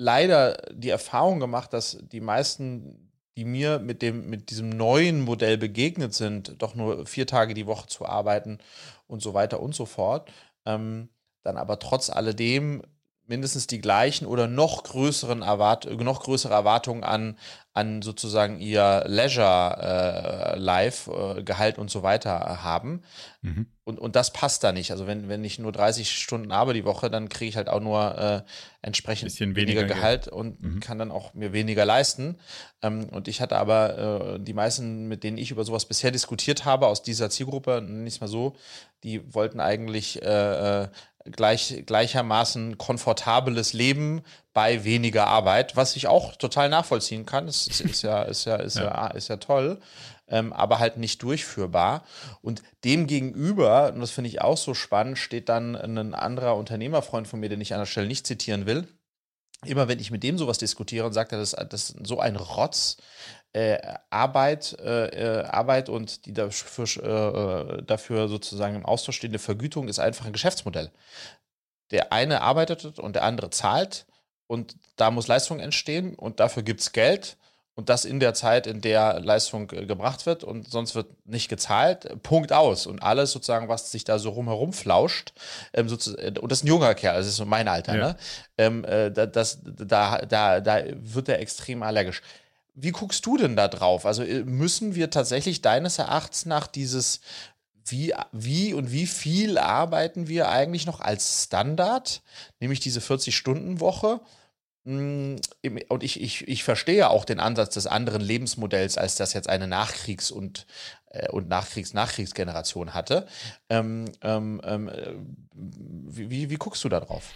leider die Erfahrung gemacht, dass die meisten, die mir mit dem, mit diesem neuen Modell begegnet sind, doch nur vier Tage die Woche zu arbeiten und so weiter und so fort, ähm, dann aber trotz alledem mindestens die gleichen oder noch größeren Erwart noch größere Erwartungen an, an sozusagen ihr Leisure äh, Life, äh, Gehalt und so weiter haben. Mhm. Und, und das passt da nicht. Also wenn, wenn ich nur 30 Stunden arbeite die Woche, dann kriege ich halt auch nur äh, entsprechend weniger, weniger, Gehalt Geld. und mhm. kann dann auch mir weniger leisten. Ähm, und ich hatte aber äh, die meisten, mit denen ich über sowas bisher diskutiert habe, aus dieser Zielgruppe, nicht mal so, die wollten eigentlich äh, äh gleich, gleichermaßen komfortables Leben bei weniger Arbeit, was ich auch total nachvollziehen kann. Es ist, ist, ja, ist, ja, ist, ja. ja, ist ja toll, ähm, aber halt nicht durchführbar. Und dem gegenüber, und das finde ich auch so spannend, steht dann ein anderer Unternehmerfreund von mir, den ich an der Stelle nicht zitieren will. Immer wenn ich mit dem sowas diskutiere und sagt er, das, das ist so ein Rotz, äh, Arbeit, äh, äh, Arbeit und die dafür, äh, dafür sozusagen im Austausch stehende Vergütung ist einfach ein Geschäftsmodell. Der eine arbeitet und der andere zahlt und da muss Leistung entstehen und dafür gibt es Geld und das in der Zeit, in der Leistung äh, gebracht wird und sonst wird nicht gezahlt, Punkt aus. Und alles sozusagen, was sich da so rumherum flauscht, ähm, und das ist ein junger Kerl, das ist so mein Alter, ja. ne? Ähm, äh, das, da, da, da wird er extrem allergisch. Wie guckst du denn da drauf? Also äh, müssen wir tatsächlich deines Erachtens nach dieses wie, wie und wie viel arbeiten wir eigentlich noch als Standard, nämlich diese 40-Stunden-Woche? Hm, und ich, ich, ich verstehe auch den Ansatz des anderen Lebensmodells, als das jetzt eine Nachkriegs- und, äh, und Nachkriegs-Nachkriegsgeneration hatte. Ähm, ähm, ähm, äh, wie, wie guckst du da drauf?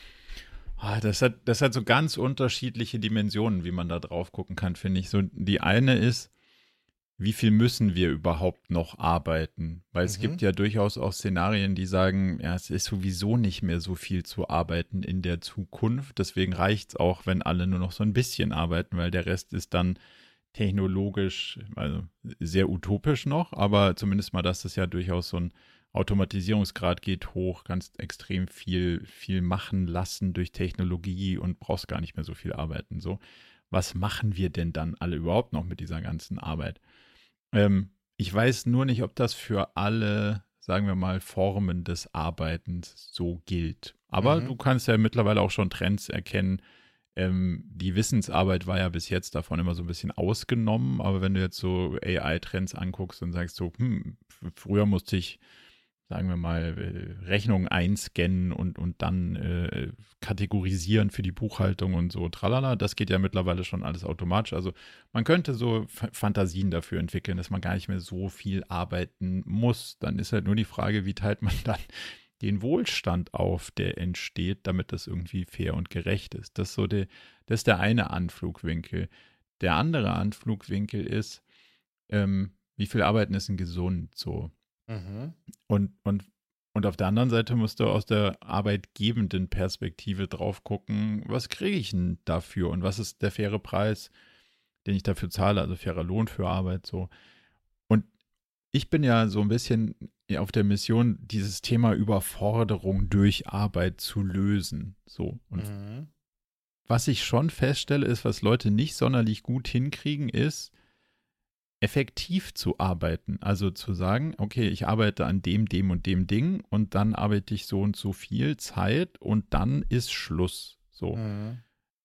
Ah, das hat, das hat so ganz unterschiedliche Dimensionen, wie man da drauf gucken kann, finde ich. So, die eine ist, wie viel müssen wir überhaupt noch arbeiten? Weil es mhm. gibt ja durchaus auch Szenarien, die sagen, ja, es ist sowieso nicht mehr so viel zu arbeiten in der Zukunft. Deswegen reicht es auch, wenn alle nur noch so ein bisschen arbeiten, weil der Rest ist dann technologisch, also sehr utopisch noch, aber zumindest mal, dass das ja durchaus so ein Automatisierungsgrad geht hoch, kannst extrem viel, viel machen lassen durch Technologie und brauchst gar nicht mehr so viel arbeiten. So, was machen wir denn dann alle überhaupt noch mit dieser ganzen Arbeit? Ähm, ich weiß nur nicht, ob das für alle, sagen wir mal, Formen des Arbeitens so gilt. Aber mhm. du kannst ja mittlerweile auch schon Trends erkennen. Ähm, die Wissensarbeit war ja bis jetzt davon immer so ein bisschen ausgenommen, aber wenn du jetzt so AI-Trends anguckst und sagst so, hm, früher musste ich sagen wir mal, äh, Rechnungen einscannen und, und dann äh, kategorisieren für die Buchhaltung und so, tralala. Das geht ja mittlerweile schon alles automatisch. Also man könnte so Fantasien dafür entwickeln, dass man gar nicht mehr so viel arbeiten muss. Dann ist halt nur die Frage, wie teilt man *laughs* dann den Wohlstand auf, der entsteht, damit das irgendwie fair und gerecht ist. Das ist so der, das ist der eine Anflugwinkel. Der andere Anflugwinkel ist, ähm, wie viel Arbeiten ist denn gesund? So, Mhm. Und, und, und auf der anderen Seite musst du aus der arbeitgebenden Perspektive drauf gucken, was kriege ich denn dafür und was ist der faire Preis, den ich dafür zahle, also fairer Lohn für Arbeit so. Und ich bin ja so ein bisschen auf der Mission, dieses Thema Überforderung durch Arbeit zu lösen. So. Und mhm. was ich schon feststelle, ist, was Leute nicht sonderlich gut hinkriegen, ist, effektiv zu arbeiten. Also zu sagen, okay, ich arbeite an dem, dem und dem Ding und dann arbeite ich so und so viel Zeit und dann ist Schluss. So. Mhm.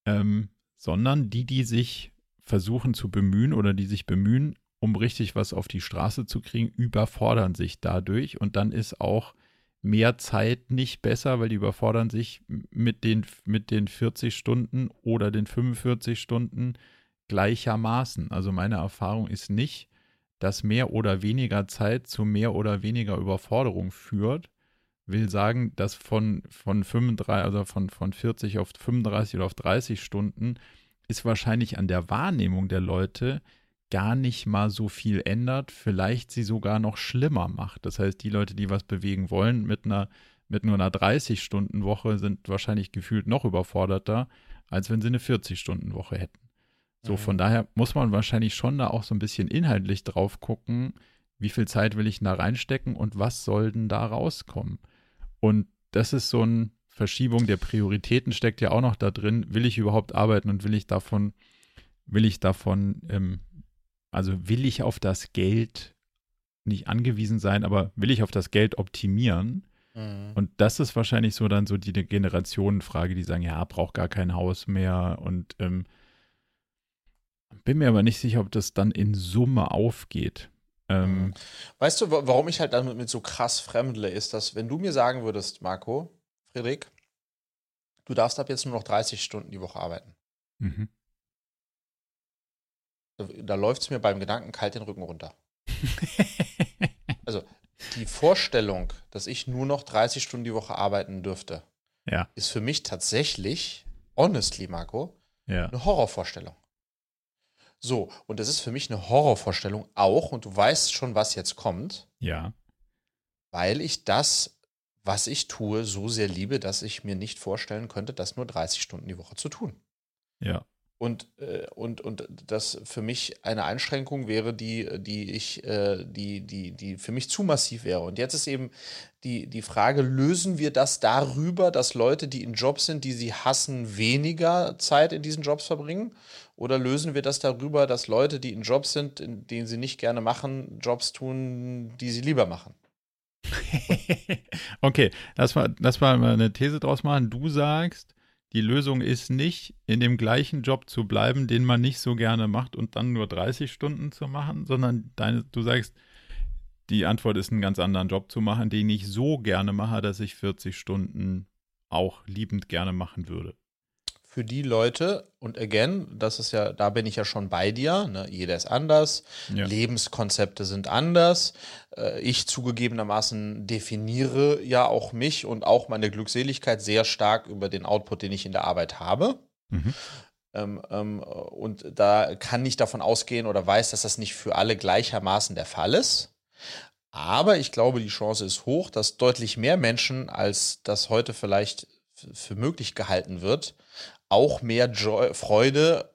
Ähm, sondern die, die sich versuchen zu bemühen oder die sich bemühen, um richtig was auf die Straße zu kriegen, überfordern sich dadurch und dann ist auch mehr Zeit nicht besser, weil die überfordern sich mit den, mit den 40 Stunden oder den 45 Stunden gleichermaßen. Also meine Erfahrung ist nicht, dass mehr oder weniger Zeit zu mehr oder weniger Überforderung führt. Will sagen, dass von, von 35, also von, von 40 auf 35 oder auf 30 Stunden ist wahrscheinlich an der Wahrnehmung der Leute gar nicht mal so viel ändert, vielleicht sie sogar noch schlimmer macht. Das heißt, die Leute, die was bewegen wollen mit einer mit nur einer 30-Stunden-Woche sind wahrscheinlich gefühlt noch überforderter, als wenn sie eine 40-Stunden-Woche hätten. So, mhm. von daher muss man wahrscheinlich schon da auch so ein bisschen inhaltlich drauf gucken, wie viel Zeit will ich da reinstecken und was soll denn da rauskommen? Und das ist so eine Verschiebung der Prioritäten steckt ja auch noch da drin. Will ich überhaupt arbeiten und will ich davon, will ich davon, ähm, also will ich auf das Geld nicht angewiesen sein, aber will ich auf das Geld optimieren? Mhm. Und das ist wahrscheinlich so dann so die Generationenfrage, die sagen, ja, braucht gar kein Haus mehr und ähm, bin mir aber nicht sicher, ob das dann in Summe aufgeht. Ähm, mhm. weißt du, warum ich halt damit mit so krass fremdle, ist, dass wenn du mir sagen würdest, Marco, Friedrich, du darfst ab jetzt nur noch 30 Stunden die Woche arbeiten. Mhm. Da, da läuft es mir beim Gedanken kalt den Rücken runter. *laughs* also die Vorstellung, dass ich nur noch 30 Stunden die Woche arbeiten dürfte, ja. ist für mich tatsächlich, honestly, Marco, ja. eine Horrorvorstellung. So, und das ist für mich eine Horrorvorstellung auch, und du weißt schon, was jetzt kommt. Ja. Weil ich das, was ich tue, so sehr liebe, dass ich mir nicht vorstellen könnte, das nur 30 Stunden die Woche zu tun. Ja. Und, äh, und, und das für mich eine Einschränkung wäre, die, die ich, äh, die, die, die für mich zu massiv wäre. Und jetzt ist eben die, die Frage, lösen wir das darüber, dass Leute, die in Jobs sind, die sie hassen, weniger Zeit in diesen Jobs verbringen? Oder lösen wir das darüber, dass Leute, die in Jobs sind, in denen sie nicht gerne machen, Jobs tun, die sie lieber machen? *laughs* okay, lass mal, lass mal eine These draus machen. Du sagst, die Lösung ist nicht, in dem gleichen Job zu bleiben, den man nicht so gerne macht und dann nur 30 Stunden zu machen, sondern deine, du sagst, die Antwort ist, einen ganz anderen Job zu machen, den ich so gerne mache, dass ich 40 Stunden auch liebend gerne machen würde für die Leute, und again, das ist ja, da bin ich ja schon bei dir, ne? jeder ist anders, ja. Lebenskonzepte sind anders. Äh, ich zugegebenermaßen definiere ja auch mich und auch meine Glückseligkeit sehr stark über den Output, den ich in der Arbeit habe. Mhm. Ähm, ähm, und da kann ich davon ausgehen oder weiß, dass das nicht für alle gleichermaßen der Fall ist. Aber ich glaube, die Chance ist hoch, dass deutlich mehr Menschen, als das heute vielleicht für möglich gehalten wird, auch mehr Joy, Freude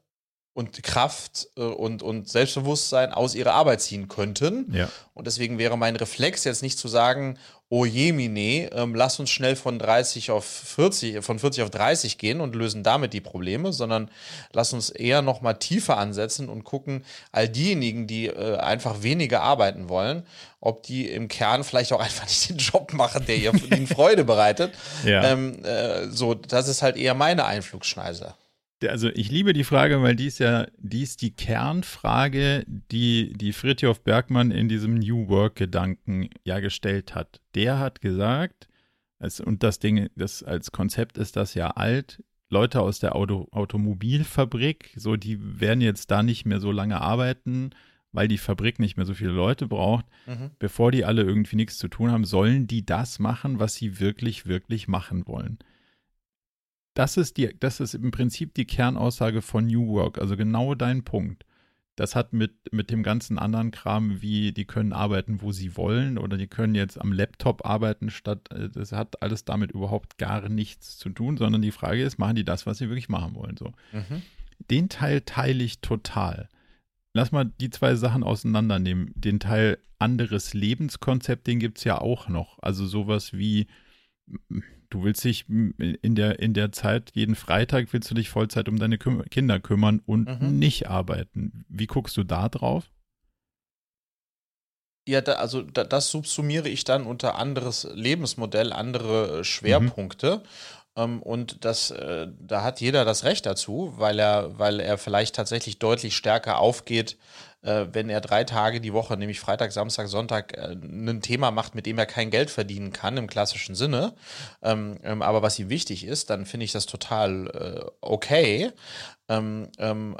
und Kraft äh, und, und Selbstbewusstsein aus ihrer Arbeit ziehen könnten. Ja. Und deswegen wäre mein Reflex jetzt nicht zu sagen, oh je, Mine, ähm, lass uns schnell von 30 auf 40, von 40 auf 30 gehen und lösen damit die Probleme, sondern lass uns eher noch mal tiefer ansetzen und gucken, all diejenigen, die äh, einfach weniger arbeiten wollen, ob die im Kern vielleicht auch *laughs* einfach nicht den Job machen, der ihnen Freude bereitet. *laughs* Ja. Ähm, äh, so, das ist halt eher meine Einflugsschneise also ich liebe die Frage, weil die ist ja, die ist die Kernfrage, die, die Fritjof Bergmann in diesem New Work-Gedanken ja gestellt hat. Der hat gesagt, es, und das Ding, das als Konzept ist das ja alt, Leute aus der Auto, Automobilfabrik, so die werden jetzt da nicht mehr so lange arbeiten, weil die Fabrik nicht mehr so viele Leute braucht. Mhm. Bevor die alle irgendwie nichts zu tun haben, sollen die das machen, was sie wirklich, wirklich machen wollen das ist die, das ist im Prinzip die Kernaussage von New Work, also genau dein Punkt. Das hat mit, mit dem ganzen anderen Kram, wie die können arbeiten, wo sie wollen, oder die können jetzt am Laptop arbeiten, statt, äh, das hat alles damit überhaupt gar nichts zu tun, sondern die Frage ist, machen die das, was sie wirklich machen wollen, so. Mhm. Den Teil teile ich total. Lass mal die zwei Sachen auseinandernehmen. Den Teil anderes Lebenskonzept, den gibt es ja auch noch. Also sowas wie, Du willst dich in der, in der Zeit, jeden Freitag willst du dich Vollzeit um deine Küm Kinder kümmern und mhm. nicht arbeiten. Wie guckst du da drauf? Ja, da, also da, das subsumiere ich dann unter anderes Lebensmodell, andere äh, Schwerpunkte. Mhm. Ähm, und das, äh, da hat jeder das Recht dazu, weil er, weil er vielleicht tatsächlich deutlich stärker aufgeht äh, wenn er drei Tage die Woche, nämlich Freitag, Samstag, Sonntag, äh, ein Thema macht, mit dem er kein Geld verdienen kann im klassischen Sinne, ähm, ähm, aber was ihm wichtig ist, dann finde ich das total äh, okay. Ähm, ähm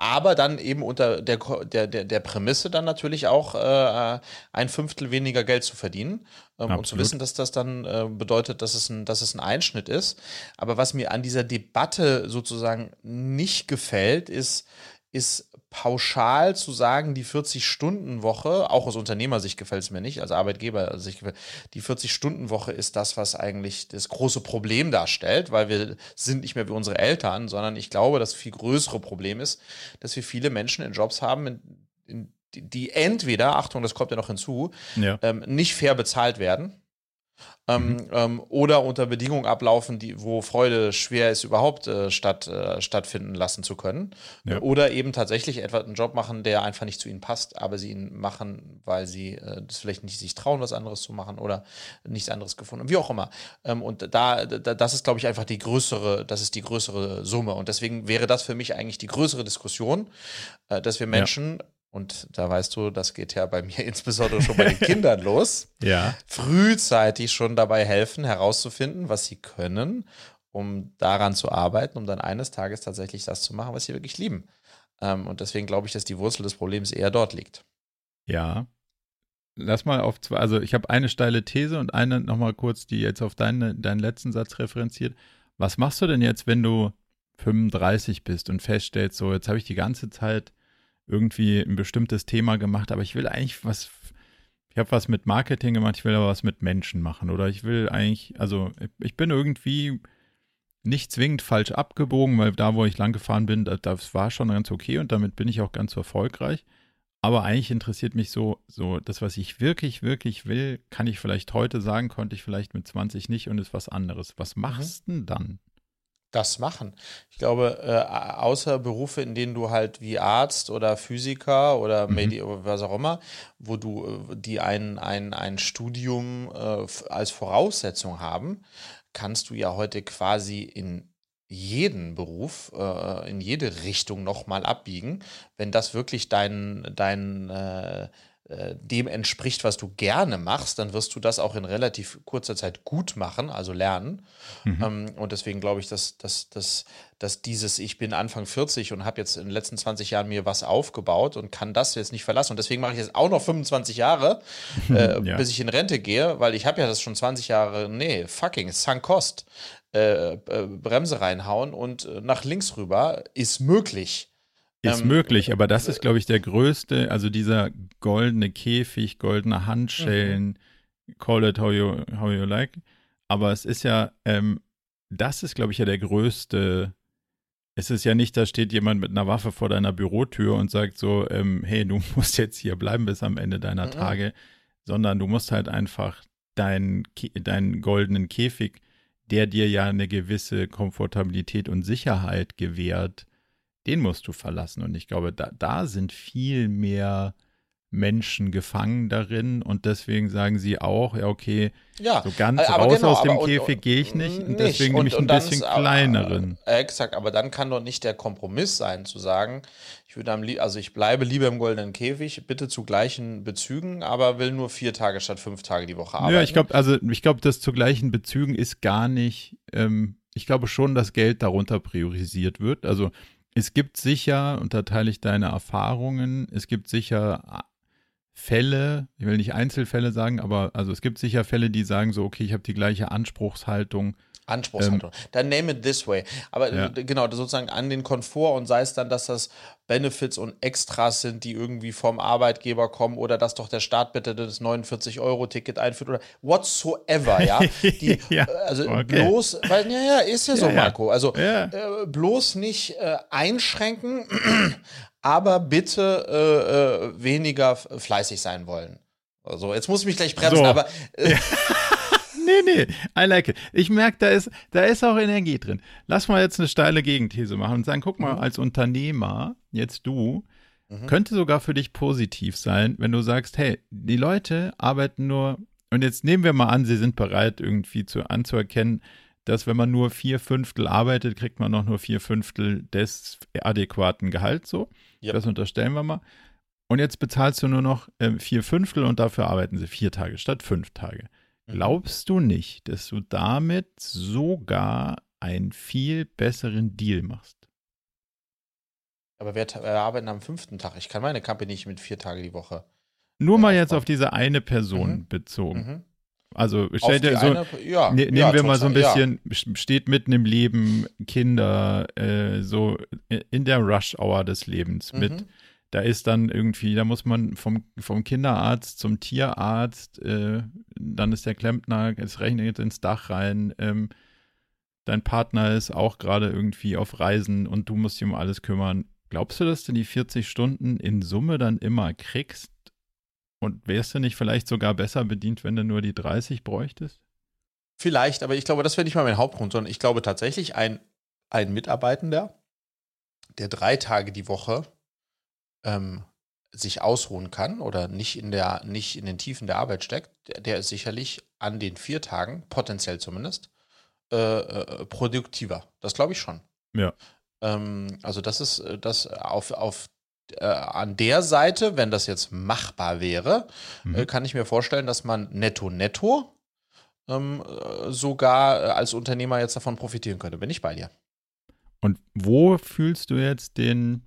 aber dann eben unter der, der, der, der Prämisse dann natürlich auch äh, ein Fünftel weniger Geld zu verdienen ähm, und zu wissen, dass das dann äh, bedeutet, dass es, ein, dass es ein Einschnitt ist. Aber was mir an dieser Debatte sozusagen nicht gefällt, ist, ist pauschal zu sagen, die 40-Stunden-Woche, auch aus Unternehmersicht gefällt es mir nicht, als Arbeitgeber gefällt, die 40-Stunden-Woche ist das, was eigentlich das große Problem darstellt, weil wir sind nicht mehr wie unsere Eltern, sondern ich glaube, das viel größere Problem ist, dass wir viele Menschen in Jobs haben, in, in die, entweder, Achtung, das kommt ja noch hinzu, ja. Ähm, nicht fair bezahlt werden mhm. ähm, oder unter Bedingungen ablaufen, die, wo Freude schwer ist, überhaupt äh, statt, äh, stattfinden lassen zu können. Ja. Oder eben tatsächlich etwa einen Job machen, der einfach nicht zu ihnen passt, aber sie ihn machen, weil sie äh, das vielleicht nicht sich trauen, was anderes zu machen oder nichts anderes gefunden haben, wie auch immer. Ähm, und da, da, das ist, glaube ich, einfach die größere, das ist die größere Summe. Und deswegen wäre das für mich eigentlich die größere Diskussion, äh, dass wir Menschen ja und da weißt du, das geht ja bei mir *laughs* insbesondere schon bei den Kindern los. *laughs* Ja. Frühzeitig schon dabei helfen, herauszufinden, was sie können, um daran zu arbeiten, um dann eines Tages tatsächlich das zu machen, was sie wirklich lieben. Ähm, und deswegen glaube ich, dass die Wurzel des Problems eher dort liegt. Ja. Lass mal auf zwei, also ich habe eine steile These und eine nochmal kurz, die jetzt auf deine, deinen letzten Satz referenziert. Was machst du denn jetzt, wenn du 35 bist und feststellst, so jetzt habe ich die ganze Zeit irgendwie ein bestimmtes Thema gemacht, aber ich will eigentlich was, ich habe was mit Marketing gemacht, ich will aber was mit Menschen machen oder ich will eigentlich, also ich bin irgendwie nicht zwingend falsch abgebogen, weil da, wo ich lang gefahren bin, das war schon ganz okay und damit bin ich auch ganz erfolgreich. Aber eigentlich interessiert mich so, so das, was ich wirklich, wirklich will, kann ich vielleicht heute sagen, konnte ich vielleicht mit 20 nicht und ist was anderes. Was mhm. machst du mhm. denn dann? Das machen. Ich glaube, äh, außer Berufe, in denen du halt wie Arzt oder Physiker oder mhm. Medi was auch immer, wo du, äh, die ein, ein, ein Studium äh, als Voraussetzung haben, kannst du ja heute quasi in jeden Beruf, äh, in jede Richtung nochmal abbiegen, wenn das wirklich dein, dein äh, dem entspricht, was du gerne machst, dann wirst du das auch in relativ kurzer Zeit gut machen, also lernen. Mhm. Ähm, und deswegen glaube ich, dass, dass, dass, dass dieses, ich bin Anfang 40 und habe jetzt in den letzten 20 Jahren mir was aufgebaut und kann das jetzt nicht verlassen. Und deswegen mache ich jetzt auch noch 25 Jahre, *laughs* äh, ja. bis ich in Rente gehe, weil ich habe ja das schon 20 Jahre, nee, fucking, sunk cost. Äh, äh, Bremse reinhauen und äh, nach links rüber ist möglich. Ist ähm, möglich, aber das ist, glaube ich, der größte, also dieser goldene Käfig, goldene Handschellen, mhm. call it how you, how you like. Aber es ist ja, ähm, das ist, glaube ich, ja der größte. Es ist ja nicht, da steht jemand mit einer Waffe vor deiner Bürotür und sagt so, ähm, hey, du *laughs* musst jetzt hier bleiben bis am Ende deiner mhm. Tage, sondern du musst halt einfach deinen, deinen goldenen Käfig, der dir ja eine gewisse Komfortabilität und Sicherheit gewährt, den musst du verlassen. Und ich glaube, da, da sind viel mehr Menschen gefangen darin und deswegen sagen sie auch, ja, okay, ja, so ganz raus genau, aus dem aber, Käfig gehe ich nicht und deswegen nehme ich ein bisschen ist, kleineren. Äh, exakt, aber dann kann doch nicht der Kompromiss sein, zu sagen, ich würde am also ich bleibe lieber im goldenen Käfig, bitte zu gleichen Bezügen, aber will nur vier Tage statt fünf Tage die Woche arbeiten. Ja, ich glaube, also ich glaube, das zu gleichen Bezügen ist gar nicht, ähm, ich glaube schon, dass Geld darunter priorisiert wird. Also es gibt sicher, und da teile ich deine Erfahrungen, es gibt sicher Fälle, ich will nicht Einzelfälle sagen, aber also es gibt sicher Fälle, die sagen so, okay, ich habe die gleiche Anspruchshaltung Anspruchshaltung. Ähm, dann name it this way. Aber ja. genau, sozusagen an den Komfort und sei es dann, dass das Benefits und Extras sind, die irgendwie vom Arbeitgeber kommen oder dass doch der Staat bitte das 49-Euro-Ticket einführt oder whatsoever, ja. *laughs* Die, ja also okay. bloß, weil, ja, ja, ist ja so, ja, Marco. Also äh, bloß nicht äh, einschränken, *clears throat* aber bitte äh, äh weniger fleißig sein wollen. Also, jetzt muss ich mich gleich bremsen, so. aber. *laughs* Nee, nee, I like it. Ich merke, da ist, da ist auch Energie drin. Lass mal jetzt eine steile Gegenthese machen und sagen, guck mal, mhm. als Unternehmer, jetzt du, mhm. könnte sogar für dich positiv sein, wenn du sagst, hey, die Leute arbeiten nur, und jetzt nehmen wir mal an, sie sind bereit, irgendwie zu, anzuerkennen, dass wenn man nur vier Fünftel arbeitet, kriegt man noch nur vier Fünftel des adäquaten Gehalts so. Yep. Das unterstellen wir mal. Und jetzt bezahlst du nur noch äh, vier Fünftel und dafür arbeiten sie vier Tage statt fünf Tage. Mhm. Glaubst du nicht, dass du damit sogar einen viel besseren Deal machst? Aber wir, wir arbeiten am fünften Tag. Ich kann meine Company nicht mit vier Tagen die Woche. Nur mal jetzt auf diese eine Person mhm. bezogen. Mhm. Also stell dir so, eine, ja, ne, nehmen ja, wir mal so ein bisschen, ja. steht mitten im Leben, Kinder, äh, so in der Rush-Hour des Lebens mhm. mit da ist dann irgendwie, da muss man vom, vom Kinderarzt zum Tierarzt, äh, dann ist der Klempner, es regnet ins Dach rein, ähm, dein Partner ist auch gerade irgendwie auf Reisen und du musst dich um alles kümmern. Glaubst du, dass du die 40 Stunden in Summe dann immer kriegst? Und wärst du nicht vielleicht sogar besser bedient, wenn du nur die 30 bräuchtest? Vielleicht, aber ich glaube, das wäre nicht mal mein Hauptgrund, sondern ich glaube tatsächlich, ein, ein Mitarbeitender, der drei Tage die Woche ähm, sich ausruhen kann oder nicht in, der, nicht in den Tiefen der Arbeit steckt, der, der ist sicherlich an den vier Tagen, potenziell zumindest, äh, äh, produktiver. Das glaube ich schon. Ja. Ähm, also das ist äh, das auf, auf äh, an der Seite, wenn das jetzt machbar wäre, mhm. äh, kann ich mir vorstellen, dass man netto netto ähm, äh, sogar als Unternehmer jetzt davon profitieren könnte. Bin ich bei dir. Und wo fühlst du jetzt den,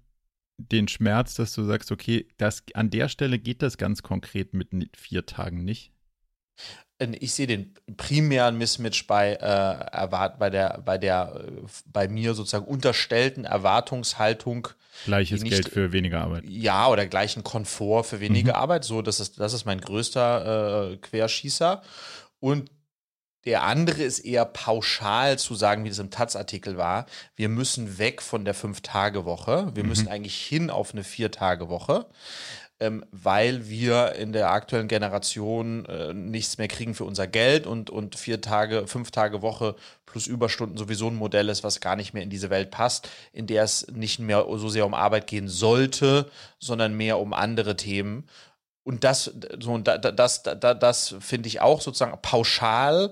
den Schmerz, dass du sagst, okay, das, an der Stelle geht das ganz konkret mit vier Tagen nicht? Ich sehe den primären Mismatch bei, äh, erwart bei der, bei der, äh, bei mir sozusagen unterstellten Erwartungshaltung. Gleiches nicht, Geld für weniger Arbeit. Ja, oder gleichen Komfort für weniger mhm. Arbeit. So, das ist, das ist mein größter äh, Querschießer. Und der andere ist eher pauschal zu sagen, wie das im Taz-Artikel war. Wir müssen weg von der Fünf-Tage-Woche. Wir mhm. müssen eigentlich hin auf eine Vier-Tage-Woche, ähm, weil wir in der aktuellen Generation äh, nichts mehr kriegen für unser Geld und, und vier Tage, fünf Tage Woche plus Überstunden sowieso ein Modell ist, was gar nicht mehr in diese Welt passt, in der es nicht mehr so sehr um Arbeit gehen sollte, sondern mehr um andere Themen. Und das, so, das, das, das, finde ich auch sozusagen pauschal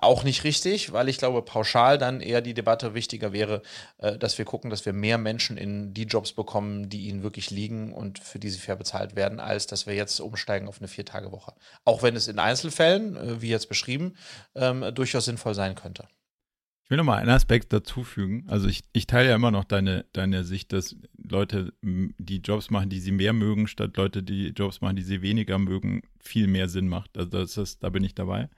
auch nicht richtig, weil ich glaube, pauschal dann eher die Debatte wichtiger wäre, äh, dass wir gucken, dass wir mehr Menschen in die Jobs bekommen, die ihnen wirklich liegen und für die sie fair bezahlt werden, als dass wir jetzt umsteigen auf eine Vier-Tage-Woche. Auch wenn es in Einzelfällen, äh, wie jetzt beschrieben, ähm, durchaus sinnvoll sein könnte. Ich will nochmal einen Aspekt dazufügen. Also ich, ich teile ja immer noch deine, deine Sicht, dass Leute, die Jobs machen, die sie mehr mögen, statt Leute, die Jobs machen, die sie weniger mögen, viel mehr Sinn macht. Also das ist, da bin ich dabei.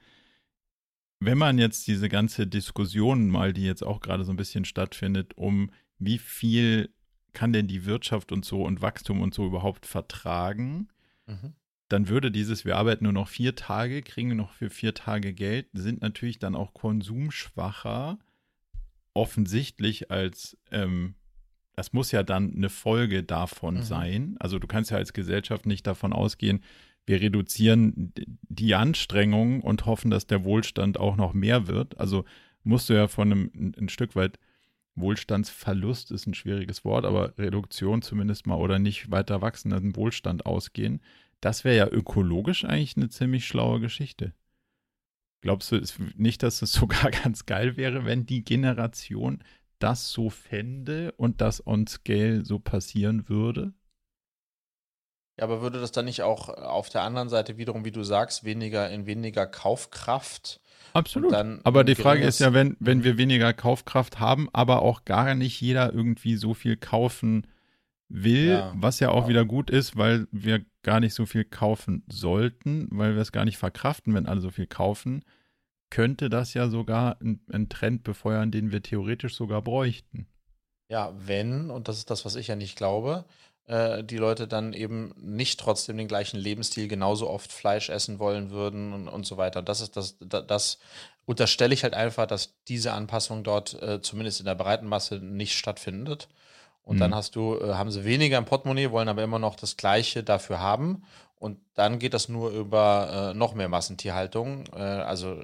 Wenn man jetzt diese ganze Diskussion mal, die jetzt auch gerade so ein bisschen stattfindet, um wie viel kann denn die Wirtschaft und so und Wachstum und so überhaupt vertragen, mhm. dann würde dieses, wir arbeiten nur noch vier Tage, kriegen noch für vier Tage Geld, sind natürlich dann auch konsumschwacher, offensichtlich als, ähm, das muss ja dann eine Folge davon mhm. sein. Also du kannst ja als Gesellschaft nicht davon ausgehen, wir reduzieren die Anstrengung und hoffen, dass der Wohlstand auch noch mehr wird. Also musst du ja von einem ein, ein Stück weit Wohlstandsverlust ist ein schwieriges Wort, aber Reduktion zumindest mal oder nicht weiter wachsenden Wohlstand ausgehen. Das wäre ja ökologisch eigentlich eine ziemlich schlaue Geschichte. Glaubst du nicht, dass es *laughs* sogar ganz geil wäre, wenn die Generation das so fände und das on scale so passieren würde? Ja, aber würde das dann nicht auch auf der anderen Seite wiederum, wie du sagst, weniger in weniger Kaufkraft? Absolut. aber die Frage ist ja, wenn, wenn wir weniger Kaufkraft haben, aber auch gar nicht jeder irgendwie so viel kaufen will, ja, was ja auch ja. wieder gut ist, weil wir gar nicht so viel kaufen sollten, weil wir es gar nicht verkraften, wenn alle so viel kaufen, könnte das ja sogar einen Trend befeuern, den wir theoretisch sogar bräuchten. Ja, wenn, und das ist das, was ich ja nicht glaube, äh, die Leute dann eben nicht trotzdem den gleichen Lebensstil genauso oft Fleisch essen wollen würden und, und so weiter. Das ist das, das, das unterstelle ich halt einfach, dass diese Anpassung dort äh, zumindest in der breiten Masse nicht stattfindet. Und mhm. dann hast du, äh, haben sie weniger im Portemonnaie, wollen aber immer noch das Gleiche dafür haben. Und dann geht das nur über äh, noch mehr Massentierhaltung. Äh, also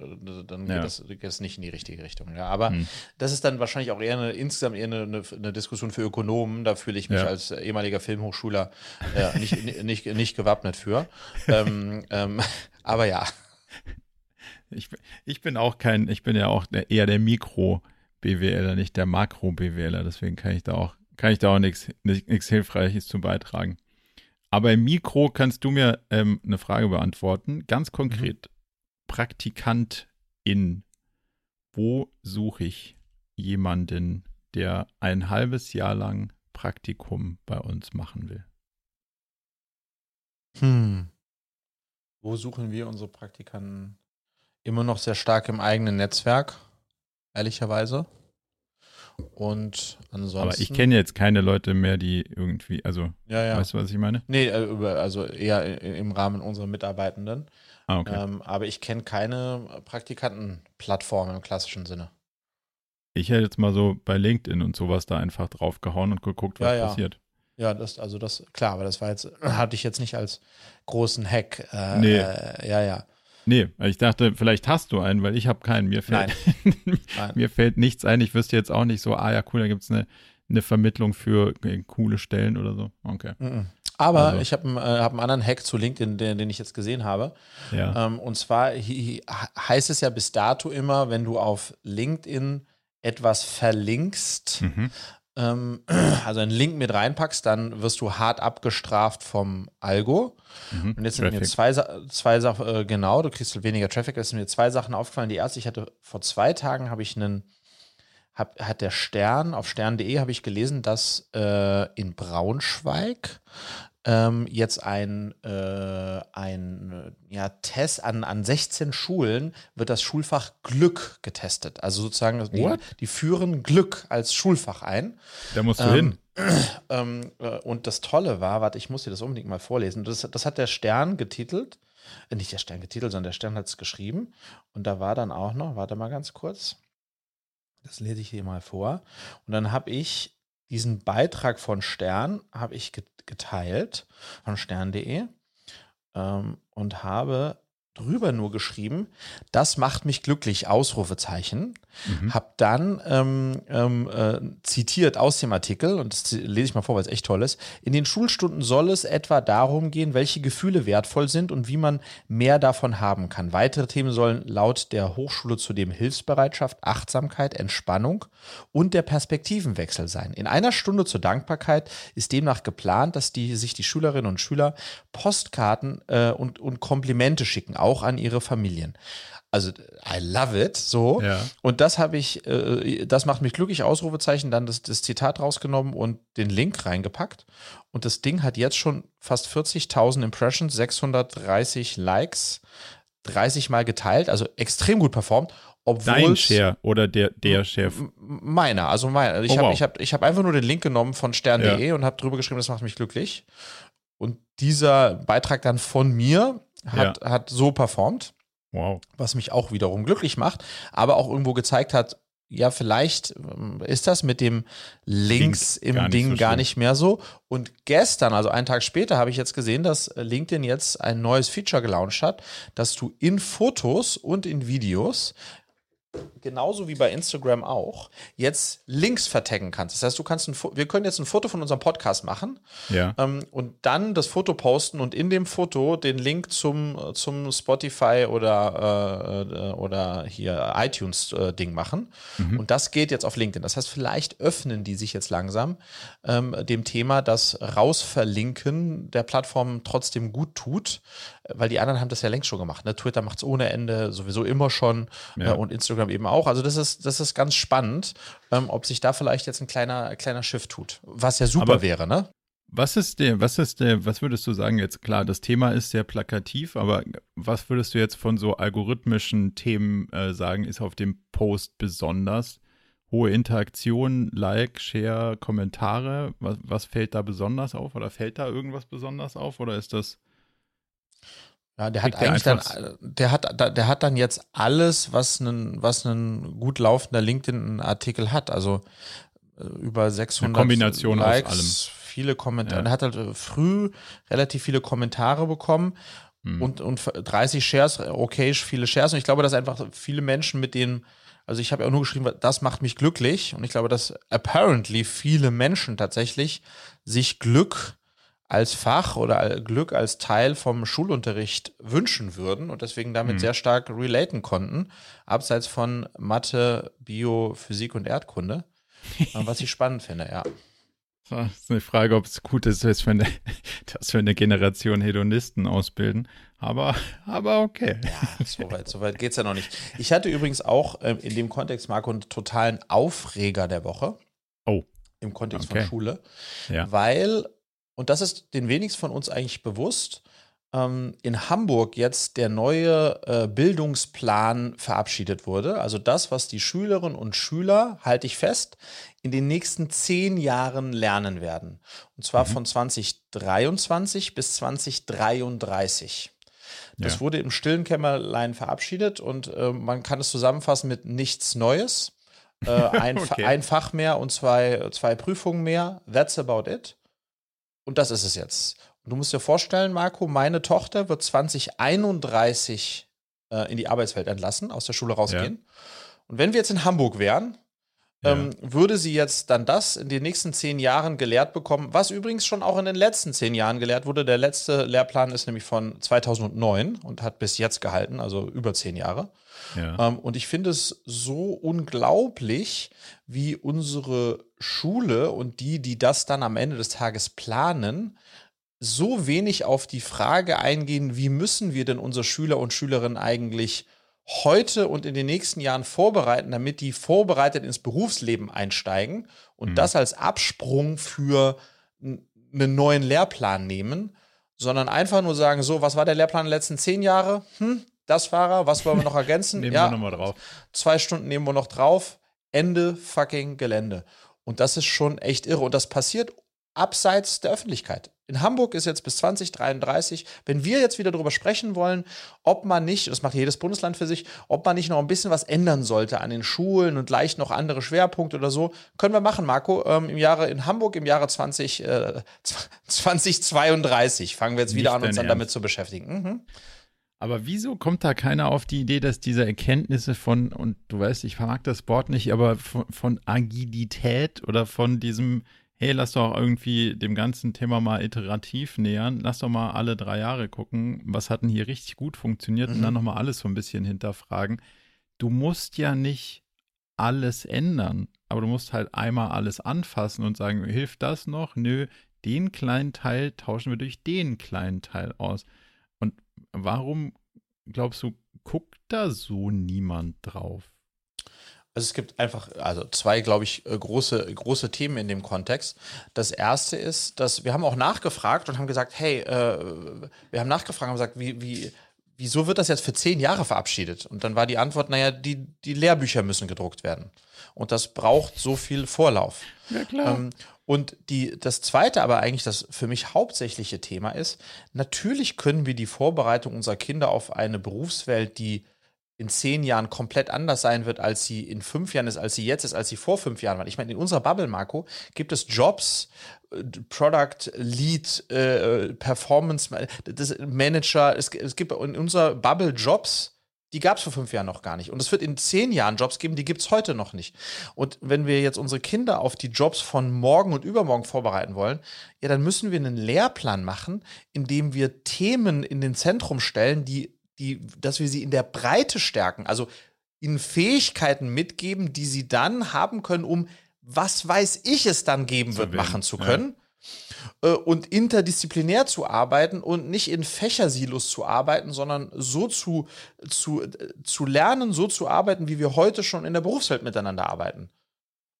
dann geht, ja. das, geht das nicht in die richtige Richtung. Ja. Aber hm. das ist dann wahrscheinlich auch eher eine, insgesamt eher eine, eine Diskussion für Ökonomen. Da fühle ich mich ja. als ehemaliger Filmhochschuler äh, *laughs* nicht, nicht, nicht gewappnet für. ähm, ähm, *laughs* aber ja. Ich, ich bin auch kein, ich bin ja auch eher der Mikro-BWLer, nicht der Makro-BWLer. Deswegen kann ich da auch, kann ich da auch nichts Hilfreiches zu beitragen. Aber im Mikro kannst du mir ähm, eine Frage beantworten. Ganz konkret. Mhm. Praktikantin. Wo suche ich jemanden, der ein halbes Jahr lang Praktikum bei uns machen will? Hm. Wo suchen wir unsere Praktikanten? Immer noch sehr stark im eigenen Netzwerk, ehrlicherweise. Und ansonsten. Aber ich kenne jetzt keine Leute mehr, die irgendwie, also, ja, ja. weißt du, was ich meine? Nee, äh, also eher im Rahmen unserer Mitarbeitenden. Ah, okay. Ähm, aber ich kenne keine Praktikantenplattform im klassischen Sinne. Ich hätte jetzt mal so bei LinkedIn und sowas da einfach draufgehauen und geguckt, was Ja, ja. passiert. Ja, das, also das, klar, aber das war jetzt, *laughs* hatte ich jetzt nicht als großen Hack. Äh, Nee. Äh, ja, ja. Nee, ich dachte, vielleicht hast du einen, weil ich habe keinen. Mir fällt, *laughs* Nein. mir fällt nichts ein. Ich wüsste jetzt auch nicht so, ah ja, cool, da gibt es eine, eine Vermittlung für äh, coole Stellen oder so. Okay. Mhm. Aber Also- ich habe einen, äh, hab einen anderen Hack zu LinkedIn, den, den ich jetzt gesehen habe. Ja. Ähm, und zwar hi- hi- heißt es ja bis dato immer, wenn du auf LinkedIn etwas verlinkst, Mhm. Ähm, *clears throat* also einen Link mit reinpackst, dann wirst du hart abgestraft vom Algo. Mhm. Und jetzt sind mir Traffic. zwei, Sa- zwei Sachen, äh, genau, du kriegst halt weniger Traffic. Es sind mir zwei Sachen aufgefallen. Die erste, ich hatte vor zwei Tagen habe ich einen, hab, hat der Stern, auf stern.de habe ich gelesen, dass äh, in Braunschweig ähm, jetzt ein, äh, ein ja, Test an, an 16 Schulen wird das Schulfach Glück getestet. Also sozusagen, die, die führen Glück als Schulfach ein. Da musst du Ähm, hin. *clears throat* Ähm, äh, und das Tolle war, warte, ich muss dir das unbedingt mal vorlesen. Das, das hat der Stern getitelt. Äh, nicht der Stern getitelt, sondern der Stern hat es geschrieben. Und da war dann auch noch, warte mal ganz kurz. Das lese ich hier mal vor. Und dann habe ich diesen Beitrag von Stern, habe ich geteilt, von stern.de ähm, und habe drüber nur geschrieben, das macht mich glücklich, Ausrufezeichen. Mhm. Hab dann ähm, ähm, äh, zitiert aus dem Artikel, und das lese ich mal vor, weil es echt toll ist. In den Schulstunden soll es etwa darum gehen, welche Gefühle wertvoll sind und wie man mehr davon haben kann. Weitere Themen sollen laut der Hochschule zudem Hilfsbereitschaft, Achtsamkeit, Entspannung und der Perspektivenwechsel sein. In einer Stunde zur Dankbarkeit ist demnach geplant, dass die, sich die Schülerinnen und Schüler Postkarten äh, und, und Komplimente schicken, auch an ihre Familien. Also, I love it, so. Ja. Und das habe ich, äh, das macht mich glücklich, Ausrufezeichen, dann das, das Zitat rausgenommen und den Link reingepackt. Und das Ding hat jetzt schon fast 40.000 Impressions, 630 Likes, 30 Mal geteilt, also extrem gut performt. Obwohl Dein Share oder der, der Share. Meiner, also meiner. Ich Oh, habe wow. ich hab, ich hab einfach nur den Link genommen von stern.de und habe drüber geschrieben, das macht mich glücklich. Und dieser Beitrag dann von mir hat, hat so performt Wow. was mich auch wiederum glücklich macht, aber auch irgendwo gezeigt hat, ja, vielleicht ähm, ist das mit dem Links Link im gar Ding so gar nicht mehr so. Und gestern, also einen Tag später, habe ich jetzt gesehen, dass LinkedIn jetzt ein neues Feature gelauncht hat, dass du in Fotos und in Videos genauso wie bei Instagram auch, jetzt Links vertaggen kannst. Das heißt, du kannst ein, wir können jetzt ein Foto von unserem Podcast machen Ja. ähm, und dann das Foto posten und in dem Foto den Link zum, zum Spotify oder, äh, äh, oder hier iTunes-Ding machen. Und das geht jetzt auf LinkedIn. Das heißt, vielleicht öffnen die sich jetzt langsam ähm, dem Thema, dass Rausverlinken der Plattform trotzdem gut tut, äh, weil die anderen haben das ja längst schon gemacht. Ne? Twitter macht es ohne Ende, sowieso immer schon Ja. äh, und Instagram eben auch. Also das ist, das ist ganz spannend, ähm, ob sich da vielleicht jetzt ein kleiner, kleiner Shift tut. Was ja super Aber- wäre, ne? Was ist der, was ist der, was würdest du sagen jetzt? Klar, das Thema ist sehr plakativ, aber was würdest du jetzt von so algorithmischen Themen äh, sagen, ist auf dem Post besonders? Hohe Interaktion, Like, Share, Kommentare, was, was fällt da besonders auf? Oder fällt da irgendwas besonders auf? Oder ist das, Ja, der hat Kriegt der eigentlich dann, der hat, der hat dann jetzt alles, was einen, was ein gut laufender LinkedIn-Artikel hat. Also äh, über 600 Kombination aus Likes, allem. viele Kommentare. Ja. Er hat halt äh, früh relativ viele Kommentare bekommen Hm. und, und 30 Shares, äh, okay, viele Shares. Und ich glaube, dass einfach viele Menschen mit denen, also ich habe ja auch nur geschrieben, das macht mich glücklich. Und ich glaube, dass apparently viele Menschen tatsächlich sich Glück als Fach oder Glück als Teil vom Schulunterricht wünschen würden und deswegen damit Mhm. sehr stark relaten konnten, abseits von Mathe, Bio, Physik und Erdkunde. Was ich *laughs* spannend finde, ja. das ist eine Frage, ob es gut ist, dass wir eine, *laughs* dass wir eine Generation Hedonisten ausbilden. Aber, aber okay. Ja, soweit so weit geht es ja noch nicht. Ich hatte übrigens auch ähm, in dem Kontext, Marco, einen totalen Aufreger der Woche. Oh. Im Kontext Okay. von Schule. Ja. Weil, und das ist den wenigsten von uns eigentlich bewusst, ähm, in Hamburg jetzt der neue äh, Bildungsplan verabschiedet wurde. Also das, was die Schülerinnen und Schüler, halte ich fest, in den nächsten zehn Jahren lernen werden. Und zwar von 2023 bis 2033. Das Ja. wurde im stillen Kämmerlein verabschiedet und äh, man kann es zusammenfassen mit nichts Neues. Äh, ein, *laughs* okay. ein, Fach mehr und zwei, zwei Prüfungen mehr. That's about it. Und das ist es jetzt. Und du musst dir vorstellen, Marco, meine Tochter wird 2031 äh, in die Arbeitswelt entlassen, aus der Schule rausgehen. Ja. Und wenn wir jetzt in Hamburg wären, ja. ähm, würde sie jetzt dann das in den nächsten zehn Jahren gelehrt bekommen, was übrigens schon auch in den letzten zehn Jahren gelehrt wurde. Der letzte Lehrplan ist nämlich von 2009 und hat bis jetzt gehalten, also über zehn Jahre. Ja. Ähm, und ich finde es so unglaublich, wie unsere Schule und die, die das dann am Ende des Tages planen, so wenig auf die Frage eingehen, wie müssen wir denn unsere Schüler und Schülerinnen eigentlich heute und in den nächsten Jahren vorbereiten, damit die vorbereitet ins Berufsleben einsteigen und mhm. das als Absprung für einen neuen Lehrplan nehmen, sondern einfach nur sagen, so, was war der Lehrplan der letzten zehn Jahre? Hm, das war er, was wollen wir noch ergänzen? *laughs* nehmen ja, wir nochmal drauf. Zwei Stunden nehmen wir noch drauf. Ende fucking Gelände. Und das ist schon echt irre. Und das passiert abseits der Öffentlichkeit. In Hamburg ist jetzt bis 2033, wenn wir jetzt wieder darüber sprechen wollen, ob man nicht, das macht jedes Bundesland für sich, ob man nicht noch ein bisschen was ändern sollte an den Schulen und leicht noch andere Schwerpunkte oder so, können wir machen, Marco. Ähm, Im Jahre in Hamburg im Jahre 20, äh, 2032 fangen wir jetzt wieder nicht an, uns dann damit zu beschäftigen. Mhm. Aber wieso kommt da keiner auf die Idee, dass diese Erkenntnisse von, und du weißt, ich vermag das Wort nicht, aber von, von Agilität oder von diesem hey, lass doch irgendwie dem ganzen Thema mal iterativ nähern. Lass doch mal alle drei Jahre gucken, was hat denn hier richtig gut funktioniert mhm. und dann nochmal alles so ein bisschen hinterfragen. Du musst ja nicht alles ändern, aber du musst halt einmal alles anfassen und sagen, hilft das noch? Nö, den kleinen Teil tauschen wir durch den kleinen Teil aus. Und warum glaubst du, guckt da so niemand drauf? Also es gibt einfach, also zwei, glaube ich, äh, große, große Themen in dem Kontext. Das erste ist, dass wir haben auch nachgefragt und haben gesagt, hey, äh, wir haben nachgefragt und gesagt, wie, wie, wieso wird das jetzt für zehn Jahre verabschiedet? Und dann war die Antwort, naja, die, die Lehrbücher müssen gedruckt werden. Und das braucht so viel Vorlauf. Ja, klar. Ähm, und die, das zweite, aber eigentlich das für mich hauptsächliche Thema ist, natürlich können wir die Vorbereitung unserer Kinder auf eine Berufswelt, die in zehn Jahren komplett anders sein wird, als sie in fünf Jahren ist, als sie jetzt ist, als sie vor fünf Jahren war. Ich meine, in unserer Bubble, Marco, gibt es Jobs, äh, Product Lead, äh, Performance das Manager. Es, es gibt in unserer Bubble Jobs, die gab es vor fünf Jahren noch gar nicht. Und es wird in zehn Jahren Jobs geben, die gibt es heute noch nicht. Und wenn wir jetzt unsere Kinder auf die Jobs von morgen und übermorgen vorbereiten wollen, ja, dann müssen wir einen Lehrplan machen, in dem wir Themen in den Zentrum stellen, die die, dass wir sie in der Breite stärken, also ihnen Fähigkeiten mitgeben, die sie dann haben können, um was weiß ich es dann geben wird, machen zu können. Ja. Äh, und interdisziplinär zu arbeiten und nicht in Fächersilos zu arbeiten, sondern so zu, zu, zu lernen, so zu arbeiten, wie wir heute schon in der Berufswelt miteinander arbeiten.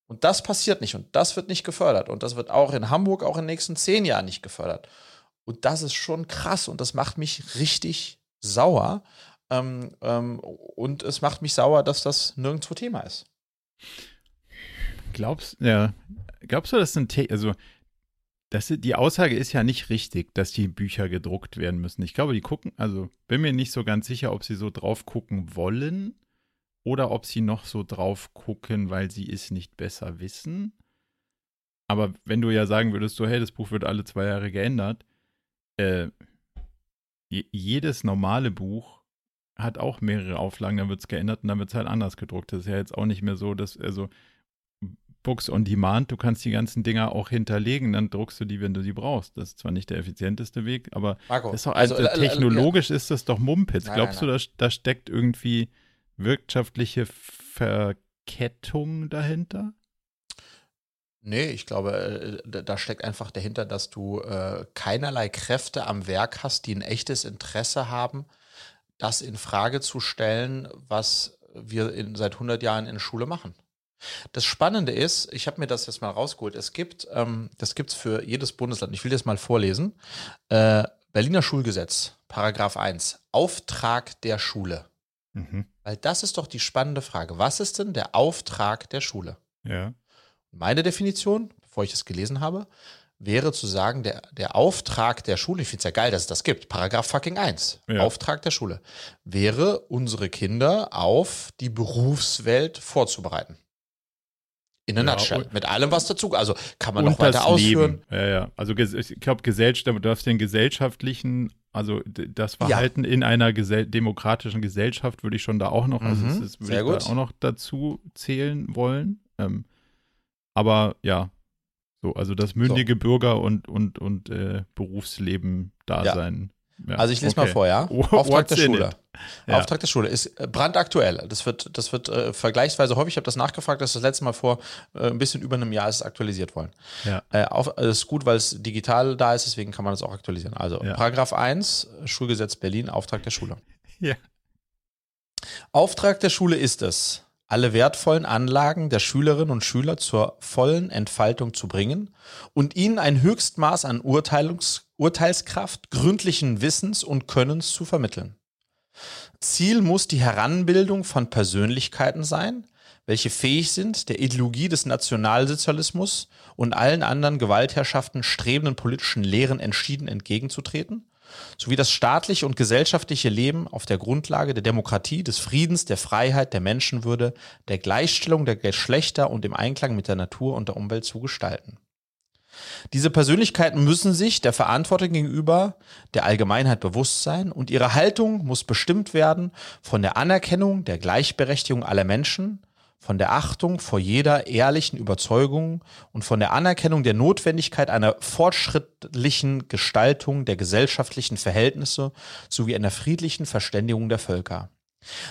Und das passiert nicht und das wird nicht gefördert. Und das wird auch in Hamburg auch in den nächsten zehn Jahren nicht gefördert. Und das ist schon krass und das macht mich richtig sauer. Ähm, ähm, und es macht mich sauer, dass das nirgendwo Thema ist. Glaubst, ja, glaubst du, dass ein The also das, die Aussage ist ja nicht richtig, dass die Bücher gedruckt werden müssen. Ich glaube, die gucken, also bin mir nicht so ganz sicher, ob sie so drauf gucken wollen oder ob sie noch so drauf gucken, weil sie es nicht besser wissen. Aber wenn du ja sagen würdest, so, hey, das Buch wird alle zwei Jahre geändert, äh, jedes normale Buch hat auch mehrere Auflagen, dann wird es geändert und dann wird es halt anders gedruckt. Das ist ja jetzt auch nicht mehr so, dass, also Books on Demand, du kannst die ganzen Dinger auch hinterlegen, dann druckst du die, wenn du sie brauchst. Das ist zwar nicht der effizienteste Weg, aber Marco, doch, also, also, technologisch äh, ist das doch Mumpitz. Nein, Glaubst nein, nein. du, da, da steckt irgendwie wirtschaftliche Verkettung dahinter? Nee, ich glaube, äh, da steckt einfach dahinter, dass du äh, keinerlei Kräfte am Werk hast, die ein echtes Interesse haben, das in Frage zu stellen, was wir in, seit 100 Jahren in der Schule machen. Das Spannende ist, ich habe mir das jetzt mal rausgeholt, es gibt, ähm, das gibt es für jedes Bundesland, ich will das mal vorlesen, äh, Berliner Schulgesetz, Paragraph 1, Auftrag der Schule. Mhm. Weil das ist doch die spannende Frage. Was ist denn der Auftrag der Schule? Ja. Meine Definition, bevor ich das gelesen habe, wäre zu sagen, der, der Auftrag der Schule, ich finde es ja geil, dass es das gibt, Paragraph fucking 1, ja. Auftrag der Schule, wäre, unsere Kinder auf die Berufswelt vorzubereiten. In a ja, nutshell. Mit allem, was dazu. Also kann man noch weiter ausführen. Ja, ja. Also ich glaube, Gesellschaft, du darfst den gesellschaftlichen, also das Verhalten ja. in einer gesell demokratischen Gesellschaft würde ich schon da auch noch, also mhm, das würde ich gut. auch noch dazu zählen wollen. Ähm, aber ja, so, also das mündige so. Bürger und, und, und äh, Berufsleben da sein. Ja, also ich lese okay. mal vor, ja. *laughs* Auftrag der Schule. Ja. Auftrag der Schule ist äh, brandaktuell. Das wird, das wird äh, vergleichsweise häufig, ich habe das nachgefragt, dass das letzte Mal vor äh, ein bisschen über einem Jahr ist aktualisiert worden. Ja. Äh, auf, das ist gut, weil es digital da ist, deswegen kann man das auch aktualisieren. Also ja. Paragraph 1, Schulgesetz Berlin, Auftrag der Schule. *laughs* Ja. Auftrag der Schule ist es, alle wertvollen Anlagen der Schülerinnen und Schüler zur vollen Entfaltung zu bringen und ihnen ein Höchstmaß an Urteilungs Urteilskraft, gründlichen Wissens und Könnens zu vermitteln. Ziel muss die Heranbildung von Persönlichkeiten sein, welche fähig sind, der Ideologie des Nationalsozialismus und allen anderen Gewaltherrschaften strebenden politischen Lehren entschieden entgegenzutreten sowie das staatliche und gesellschaftliche Leben auf der Grundlage der Demokratie, des Friedens, der Freiheit, der Menschenwürde, der Gleichstellung der Geschlechter und im Einklang mit der Natur und der Umwelt zu gestalten. Diese Persönlichkeiten müssen sich der Verantwortung gegenüber der Allgemeinheit bewusst sein und ihre Haltung muss bestimmt werden von der Anerkennung der Gleichberechtigung aller Menschen, von der Achtung vor jeder ehrlichen Überzeugung und von der Anerkennung der Notwendigkeit einer fortschrittlichen Gestaltung der gesellschaftlichen Verhältnisse sowie einer friedlichen Verständigung der Völker.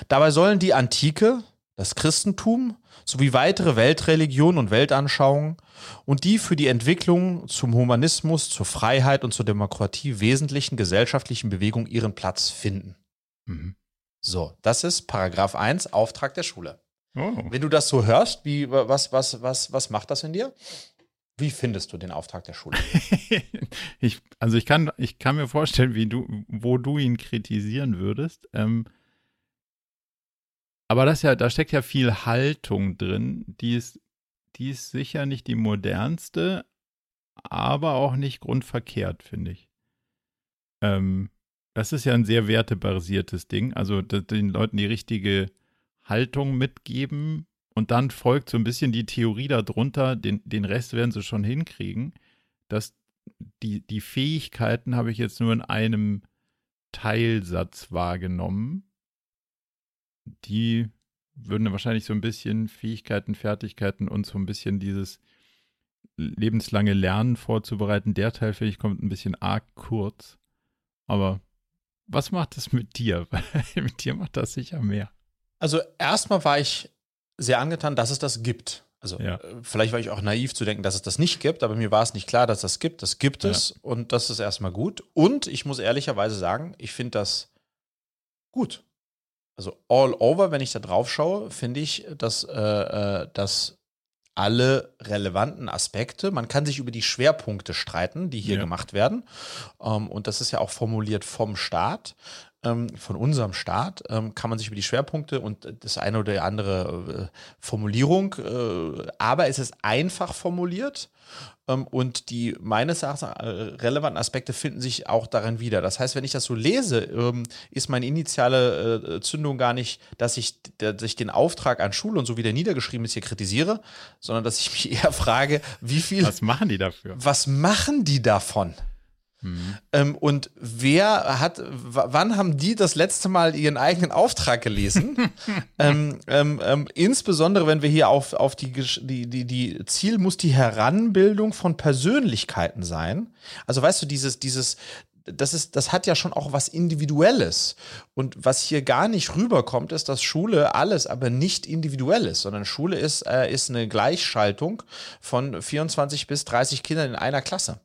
Dabei sollen die Antike, das Christentum sowie weitere Weltreligionen und Weltanschauungen und die für die Entwicklung zum Humanismus, zur Freiheit und zur Demokratie wesentlichen gesellschaftlichen Bewegungen ihren Platz finden. Mhm. So, das ist Paragraph 1, Auftrag der Schule. Oh. Wenn du das so hörst, wie, was, was, was, was macht das in dir? Wie findest du den Auftrag der Schule? *laughs* ich, also ich kann, ich kann mir vorstellen, wie du, wo du ihn kritisieren würdest. Ähm, aber das ja, da steckt ja viel Haltung drin, die ist, die ist sicher nicht die modernste, aber auch nicht grundverkehrt, finde ich. Ähm, das ist ja ein sehr wertebasiertes Ding. Also den Leuten die richtige Haltung mitgeben und dann folgt so ein bisschen die Theorie darunter, den, den Rest werden sie schon hinkriegen, dass die, die Fähigkeiten habe ich jetzt nur in einem Teilsatz wahrgenommen. Die würden wahrscheinlich so ein bisschen Fähigkeiten, Fertigkeiten und so ein bisschen dieses lebenslange Lernen vorzubereiten. Der Teil, finde ich, kommt ein bisschen arg kurz. Aber was macht das mit dir? *laughs* mit dir macht das sicher mehr. Also erstmal war ich sehr angetan, dass es das gibt. Also ja. Äh, vielleicht war ich auch naiv zu denken, dass es das nicht gibt, aber mir war es nicht klar, dass das gibt. Das gibt ja. es und das ist erstmal gut. Und ich muss ehrlicherweise sagen, ich finde das gut. Also all over, wenn ich da drauf schaue, finde ich, dass, äh, äh, dass alle relevanten Aspekte, man kann sich über die Schwerpunkte streiten, die hier ja. gemacht werden. Ähm, und das ist ja auch formuliert vom Staat ähm, von unserem Staat, ähm, kann man sich über die Schwerpunkte und das eine oder andere äh, Formulierung, äh, aber es ist einfach formuliert ähm, und die meines Erachtens äh, relevanten Aspekte finden sich auch darin wieder. Das heißt, wenn ich das so lese, ähm, ist meine initiale äh, Zündung gar nicht, dass ich, dass ich den Auftrag an Schule und so wie der niedergeschrieben ist hier kritisiere, sondern dass ich mich eher frage, wie viel. Was machen die dafür? Was machen die davon? Mhm. Ähm, und wer hat, wann haben die das letzte Mal ihren eigenen Auftrag gelesen? *laughs* ähm, ähm, ähm, insbesondere, wenn wir hier auf, auf die, die, die, die Ziel muss die Heranbildung von Persönlichkeiten sein. Also weißt du, dieses, dieses, das ist, das hat ja schon auch was Individuelles. Und was hier gar nicht rüberkommt, ist, dass Schule alles aber nicht individuell ist, sondern Schule ist, äh, ist eine Gleichschaltung von 24 bis 30 Kindern in einer Klasse.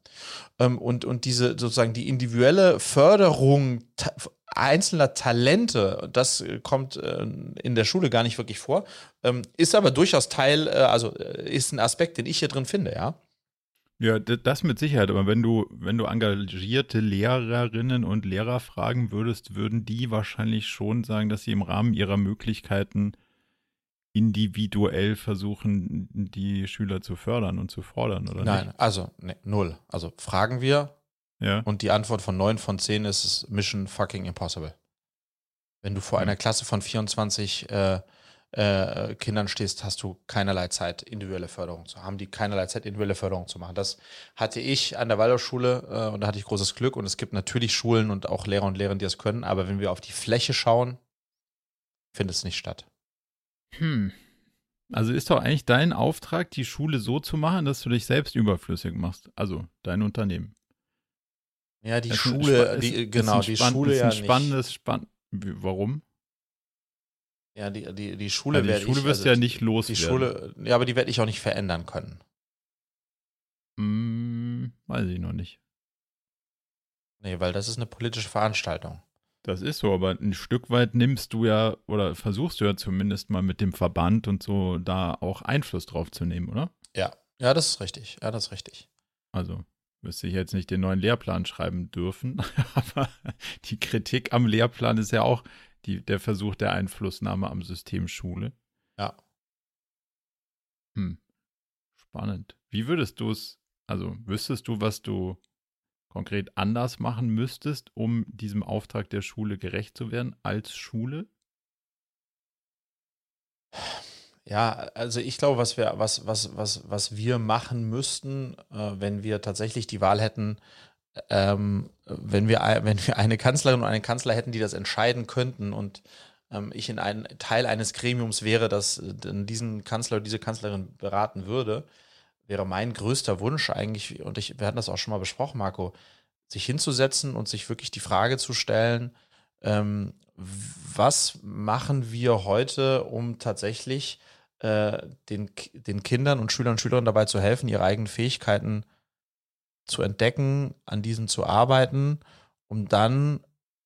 Ähm, und, und diese sozusagen die individuelle Förderung ta einzelner Talente, das kommt äh, in der Schule gar nicht wirklich vor, ähm, ist aber durchaus Teil, äh, also äh, ist ein Aspekt, den ich hier drin finde, ja. Ja, das mit Sicherheit. Aber wenn du, wenn du engagierte Lehrerinnen und Lehrer fragen würdest, würden die wahrscheinlich schon sagen, dass sie im Rahmen ihrer Möglichkeiten individuell versuchen, die Schüler zu fördern und zu fordern, oder Nein, nicht? also nee, null. Also fragen wir ja. und die Antwort von neun von zehn ist Mission fucking impossible. Wenn du vor ja. einer Klasse von 24 äh, äh, Kindern stehst, hast du keinerlei Zeit, individuelle Förderung zu haben, die keinerlei Zeit, individuelle Förderung zu machen. Das hatte ich an der Waldorfschule äh, und da hatte ich großes Glück. Und es gibt natürlich Schulen und auch Lehrer und Lehrerinnen, die das können. Aber wenn wir auf die Fläche schauen, findet es nicht statt. Hm. Also ist doch eigentlich dein Auftrag, die Schule so zu machen, dass du dich selbst überflüssig machst. Also dein Unternehmen. Ja, die Schule, die, genau, die Schule ja. Ist ein spannendes, spann warum? Ja, die, die, die Schule ja, Die Schule ich, wirst also ja nicht los. Die Schule, ja, aber die werde ich auch nicht verändern können. Hm, weiß ich noch nicht. Nee, weil das ist eine politische Veranstaltung. Das ist so, aber ein Stück weit nimmst du ja oder versuchst du ja zumindest mal mit dem Verband und so da auch Einfluss drauf zu nehmen, oder? Ja, ja, das ist richtig. Ja, das ist richtig. Also müsste ich jetzt nicht den neuen Lehrplan schreiben dürfen, *laughs* aber die Kritik am Lehrplan ist ja auch die, der Versuch der Einflussnahme am System Schule. Ja. Hm. Spannend. Wie würdest du es, also wüsstest du, was du konkret anders machen müsstest, um diesem Auftrag der Schule gerecht zu werden als Schule? Ja, also ich glaube, was wir, was, was, was, was wir machen müssten, äh, wenn wir tatsächlich die Wahl hätten, ähm, wenn, wir, *laughs* wenn wir eine Kanzlerin und einen Kanzler hätten, die das entscheiden könnten und ähm, ich in ein Teil eines Gremiums wäre, das äh, diesen Kanzler oder diese Kanzlerin beraten würde, wäre mein größter Wunsch eigentlich, und ich, wir hatten das auch schon mal besprochen, Marco, sich hinzusetzen und sich wirklich die Frage zu stellen, ähm, was machen wir heute, um tatsächlich äh, den, den Kindern und Schülern und Schülerinnen dabei zu helfen, ihre eigenen Fähigkeiten zu entdecken, an diesen zu arbeiten, um dann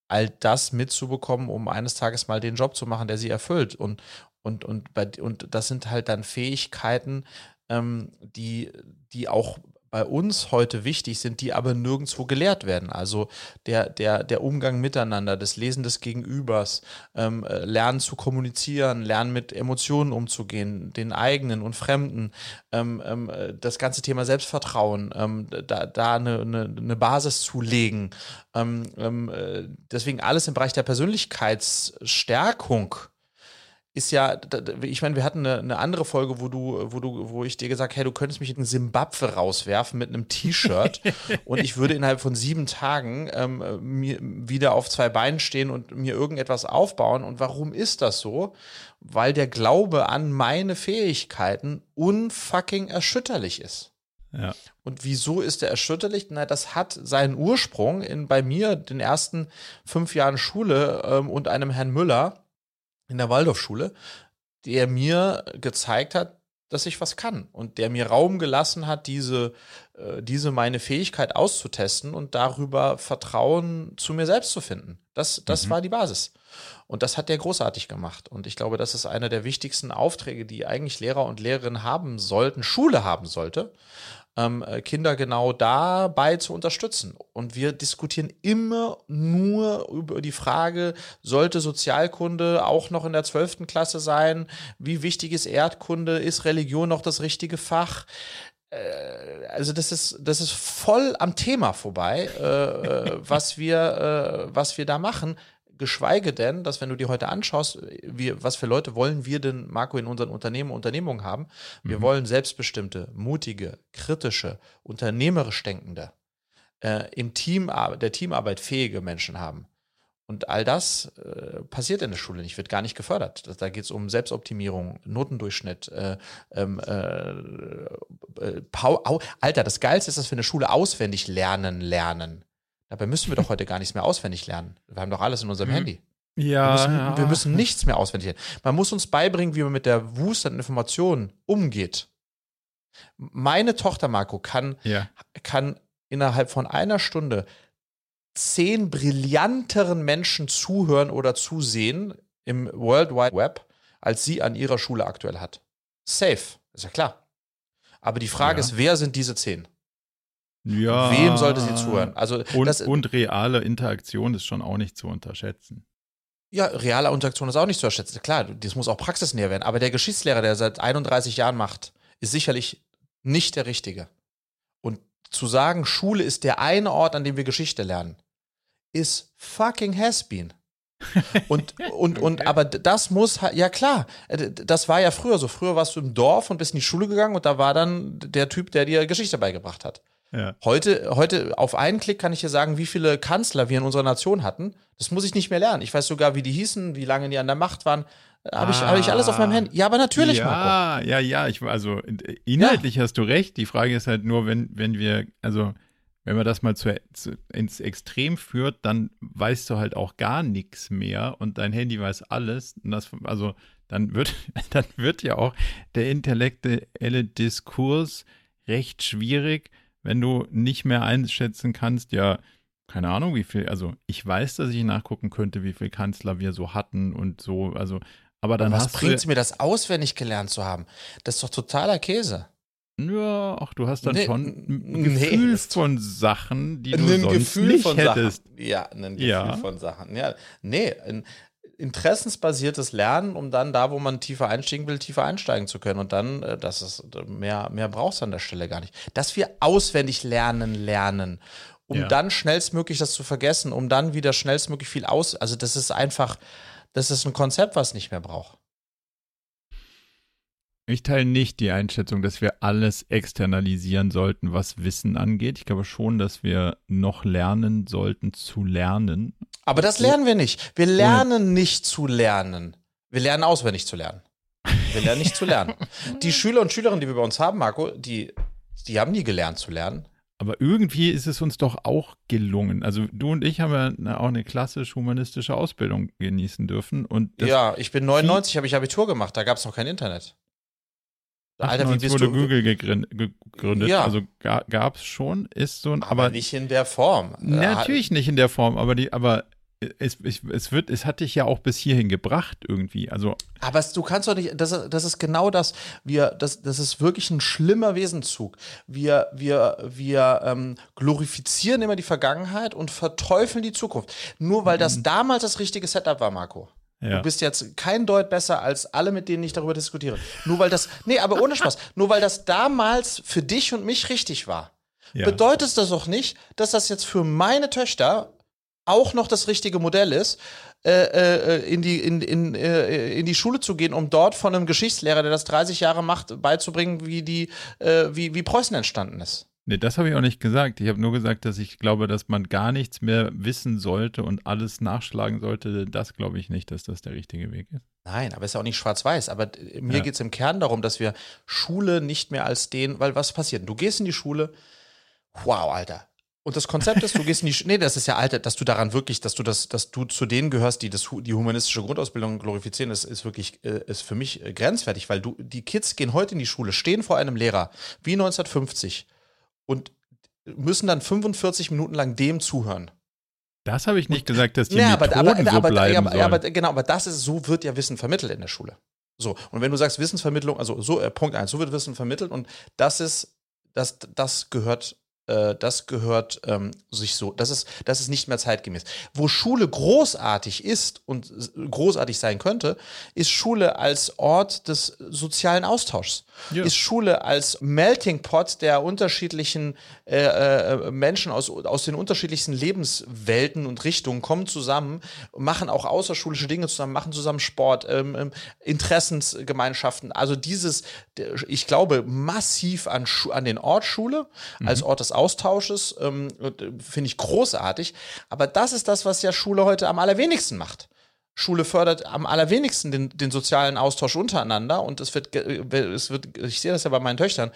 all das mitzubekommen, um eines Tages mal den Job zu machen, der sie erfüllt. Und, und, und, bei, und das sind halt dann Fähigkeiten, ähm, die, die auch bei uns heute wichtig sind, die aber nirgendwo gelehrt werden. Also der, der, der Umgang miteinander, das Lesen des Gegenübers, ähm, äh, Lernen zu kommunizieren, Lernen mit Emotionen umzugehen, den eigenen und Fremden, ähm, ähm, äh, das ganze Thema Selbstvertrauen, ähm, da, da eine, eine, eine Basis zu legen. Ähm, ähm, äh, deswegen alles im Bereich der Persönlichkeitsstärkung ist ja, ich meine, wir hatten eine, eine, andere Folge, wo du, wo du, wo ich dir gesagt, hey, du könntest mich in Simbabwe rauswerfen mit einem T-Shirt *laughs* und ich würde innerhalb von sieben Tagen ähm, mir wieder auf zwei Beinen stehen und mir irgendetwas aufbauen. Und warum ist das so? Weil der Glaube an meine Fähigkeiten unfucking erschütterlich ist. Ja. Und wieso ist er erschütterlich? Na, das hat seinen Ursprung in bei mir den ersten fünf Jahren Schule ähm, und einem Herrn Müller in der Waldorfschule, der mir gezeigt hat, dass ich was kann und der mir Raum gelassen hat, diese, äh, diese meine Fähigkeit auszutesten und darüber Vertrauen zu mir selbst zu finden. Das, das mhm. war die Basis. Und das hat der großartig gemacht. Und ich glaube, das ist einer der wichtigsten Aufträge, die eigentlich Lehrer und Lehrerinnen haben sollten, Schule haben sollte ähm, äh, Kinder genau dabei zu unterstützen. Und wir diskutieren immer nur über die Frage, sollte Sozialkunde auch noch in der 12. Klasse sein? Wie wichtig ist Erdkunde? Ist Religion noch das richtige Fach? Äh, also das ist, das ist voll am Thema vorbei, äh, äh was, wir, äh, was wir da machen. Geschweige denn, dass wenn du dir heute anschaust, wir, was für Leute wollen wir denn, Marco, in unseren Unternehmen, Unternehmungen haben? Wir mhm. wollen selbstbestimmte, mutige, kritische, unternehmerisch denkende, äh, im Team, der Teamarbeit fähige Menschen haben. Und all das äh, passiert in der Schule nicht, wird gar nicht gefördert. Da geht es um Selbstoptimierung, Notendurchschnitt. Äh, ähm, äh, äh Alter, das Geilste ist, dass wir in der Schule auswendig lernen, lernen. Dabei müssen wir doch heute gar nichts mehr auswendig lernen. Wir haben doch alles in unserem mhm. Handy. Ja wir, müssen, ja. wir müssen nichts mehr auswendig lernen. Man muss uns beibringen, wie man mit der Wust an Informationen umgeht. Meine Tochter Marco kann, ja. kann innerhalb von einer Stunde zehn brillanteren Menschen zuhören oder zusehen im World Wide Web, als sie an ihrer Schule aktuell hat. Safe, ist ja klar. Aber die Frage ja. ist, wer sind diese zehn? Ja. Wem sollte sie zuhören? Also und, das, und reale Interaktion ist schon auch nicht zu unterschätzen. Ja, reale Interaktion ist auch nicht zu unterschätzen. Klar, das muss auch praxisnäher werden. Aber der Geschichtslehrer, der seit 31 Jahren macht, ist sicherlich nicht der Richtige. Und zu sagen, Schule ist der eine Ort, an dem wir Geschichte lernen, ist fucking has been. *laughs* Und, und, und, aber das muss, ja klar, äh, das war ja früher so. Früher warst du im Dorf und bist in die Schule gegangen und da war dann der Typ, der dir Geschichte beigebracht hat. Ja. Heute, heute auf einen Klick kann ich dir sagen, wie viele Kanzler wir in unserer Nation hatten. Das muss ich nicht mehr lernen. Ich weiß sogar, wie die hießen, wie lange die an der Macht waren. Habe ich, hab ich alles auf meinem Handy? Ja, aber natürlich, ja, Marco. Ja, ja, ich, also inhaltlich ja. hast du recht. Die Frage ist halt nur, wenn, wenn wir, also wenn man das mal zu, zu, ins Extrem führt, dann weißt du halt auch gar nichts mehr und dein Handy weiß alles. Das, also dann wird, *laughs* dann wird ja auch der intellektuelle Diskurs recht schwierig, wenn du nicht mehr einschätzen kannst, ja, keine Ahnung, wie viel, also ich weiß, dass ich nachgucken könnte, wie viele Kanzler wir so hatten und so, also, aber dann was hast bringt mir das auswendig gelernt zu haben? Das ist doch totaler Käse. Ja, ach, du hast dann nee, schon ein Gefühl nee. von Sachen, die du ein sonst Gefühl nicht von hättest. Sachen. Ja, ein Gefühl ja. von Sachen. Ja, nee, ein interessensbasiertes Lernen, um dann da, wo man tiefer einsteigen will, tiefer einsteigen zu können. Und dann, äh, das ist mehr, mehr brauchst du an der Stelle gar nicht. Dass wir auswendig lernen, lernen, um ja. dann schnellstmöglich das zu vergessen, um dann wieder schnellstmöglich viel aus. Also, das ist einfach, das ist ein Konzept, was nicht mehr braucht. Ich teile nicht die Einschätzung, dass wir alles externalisieren sollten, was Wissen angeht. Ich glaube schon, dass wir noch lernen sollten zu lernen. Aber das lernen wir nicht. Wir lernen nicht zu lernen. Wir lernen auswendig zu lernen. Wir lernen nicht zu lernen. *laughs* Die Schüler und Schülerinnen, die wir bei uns haben, Marco, die, die haben nie gelernt zu lernen. Aber irgendwie ist es uns doch auch gelungen. Also du und ich haben ja auch eine klassisch-humanistische Ausbildung genießen dürfen. Und ja, ich bin 99, habe ich Abitur gemacht, da gab es noch kein Internet. Alter, wie bist wurde du? Google gegründet. Ja. Also gab es schon, ist so ein. Aber, aber, nicht in der Form. Natürlich nicht in der Form, aber die, aber es, es, es wird, es hat dich ja auch bis hierhin gebracht irgendwie. Also. Aber du kannst doch nicht, das, das ist genau das. Wir, das, das ist wirklich ein schlimmer Wesenszug. Wir, wir, wir ähm, glorifizieren immer die Vergangenheit und verteufeln die Zukunft. Nur weil das mhm. damals das richtige Setup war, Marco. Ja. Du bist jetzt kein Deut besser als alle, mit denen ich darüber diskutiere. Nur weil das, nee, aber ohne Spaß, *laughs* nur weil das damals für dich und mich richtig war, ja. bedeutet das doch nicht, dass das jetzt für meine Töchter auch noch das richtige Modell ist, äh, äh, in, die, in, in, äh, in die Schule zu gehen, um dort von einem Geschichtslehrer, der das 30 Jahre macht, beizubringen, wie, die, äh, wie, wie Preußen entstanden ist. Nee, das habe ich auch nicht gesagt. Ich habe nur gesagt, dass ich glaube, dass man gar nichts mehr wissen sollte und alles nachschlagen sollte. Das glaube ich nicht, dass das der richtige Weg ist. Nein, aber es ist ja auch nicht schwarz-weiß. Aber mir ja. geht es im Kern darum, dass wir Schule nicht mehr als den, weil was passiert? Du gehst in die Schule, wow, Alter. Und das Konzept ist, du gehst in die Schule, nee, das ist ja Alter, dass du daran wirklich, dass du das, dass du zu denen gehörst, die das, die humanistische Grundausbildung glorifizieren, das ist wirklich, äh, ist für mich äh, grenzwertig, weil du, die Kids gehen heute in die Schule, stehen vor einem Lehrer, wie 1950 und müssen dann 45 Minuten lang dem zuhören. Das habe ich nicht gesagt, dass die nee, Methoden aber, aber, so aber, bleiben aber, aber, genau, aber das ist, so wird ja Wissen vermittelt in der Schule. So, und wenn du sagst Wissensvermittlung, also so, äh, Punkt eins, so wird Wissen vermittelt und das ist, das, das gehört äh, das gehört ähm, sich so, das ist, das ist nicht mehr zeitgemäß. Wo Schule großartig ist und großartig sein könnte, ist Schule als Ort des sozialen Austauschs. Ja. Ist Schule als Melting Pot der unterschiedlichen äh, äh, Menschen aus, aus den unterschiedlichsten Lebenswelten und Richtungen kommen zusammen, machen auch außerschulische Dinge zusammen, machen zusammen Sport, ähm, ähm Interessensgemeinschaften. Also dieses, ich glaube, massiv an, an den Ort Schule als mhm. Ort des Austausches, ähm, finde ich großartig. Aber das ist das, was ja Schule heute am allerwenigsten macht. Schule fördert am allerwenigsten den, den sozialen Austausch untereinander und es wird, es wird, ich sehe das ja bei meinen Töchtern,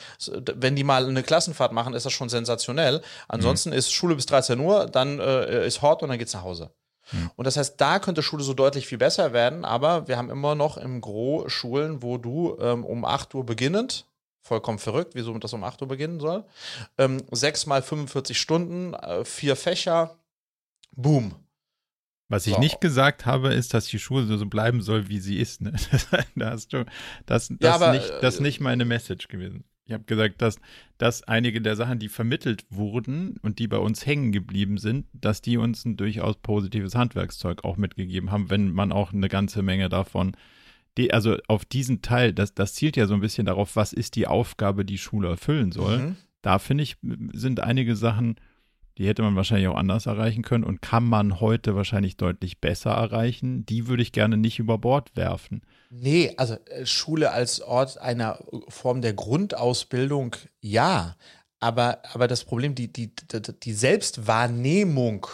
wenn die mal eine Klassenfahrt machen, ist das schon sensationell. Ansonsten mhm. ist Schule bis 13 Uhr, dann äh, ist Hort und dann geht's nach Hause. Mhm. Und das heißt, da könnte Schule so deutlich viel besser werden, aber wir haben immer noch im Gro Schulen, wo du ähm, um 8 Uhr beginnend, vollkommen verrückt, wieso das um 8 Uhr beginnen soll. Ähm, sechs mal 45 Stunden, äh, vier Fächer, boom. Was ich so. nicht gesagt habe, ist, dass die Schule so bleiben soll, wie sie ist. Ne? *laughs* da hast du, das, das, ja, aber, nicht, das äh, nicht meine Message gewesen. Ich habe gesagt, dass, dass einige der Sachen, die vermittelt wurden und die bei uns hängen geblieben sind, dass die uns ein durchaus positives Handwerkszeug auch mitgegeben haben, wenn man auch eine ganze Menge davon die, also auf diesen Teil, das, das zielt ja so ein bisschen darauf, was ist die Aufgabe, die Schule erfüllen soll. Mhm. Da finde ich, sind einige Sachen Die hätte man wahrscheinlich auch anders erreichen können und kann man heute wahrscheinlich deutlich besser erreichen. Die würde ich gerne nicht über Bord werfen. Nee, also äh, Schule als Ort einer Form der Grundausbildung, ja. Aber, aber das Problem, die, die, die Selbstwahrnehmung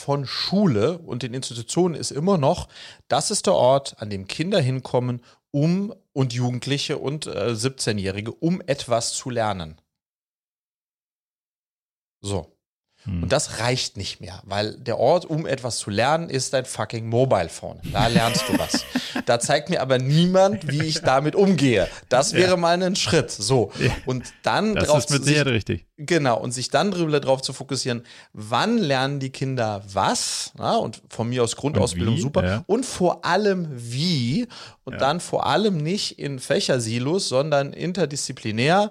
von Schule und den Institutionen ist immer noch, das ist der Ort, an dem Kinder hinkommen, um und Jugendliche und äh, 17-Jährige, um etwas zu lernen. So. Hm. Und das reicht nicht mehr, weil der Ort, um etwas zu lernen, ist dein fucking Mobile Phone. Da lernst du was. da zeigt mir aber niemand, wie ich damit umgehe. Das wäre ja. mal ein Schritt. So. Ja. Und dann das drauf ist mit Sicherheit richtig. Genau. Und sich dann darüber drauf zu fokussieren, wann lernen die Kinder was? Ja, und von mir aus Grundausbildung super. Und vor allem wie. Und dann vor allem nicht in Fächersilos, sondern interdisziplinär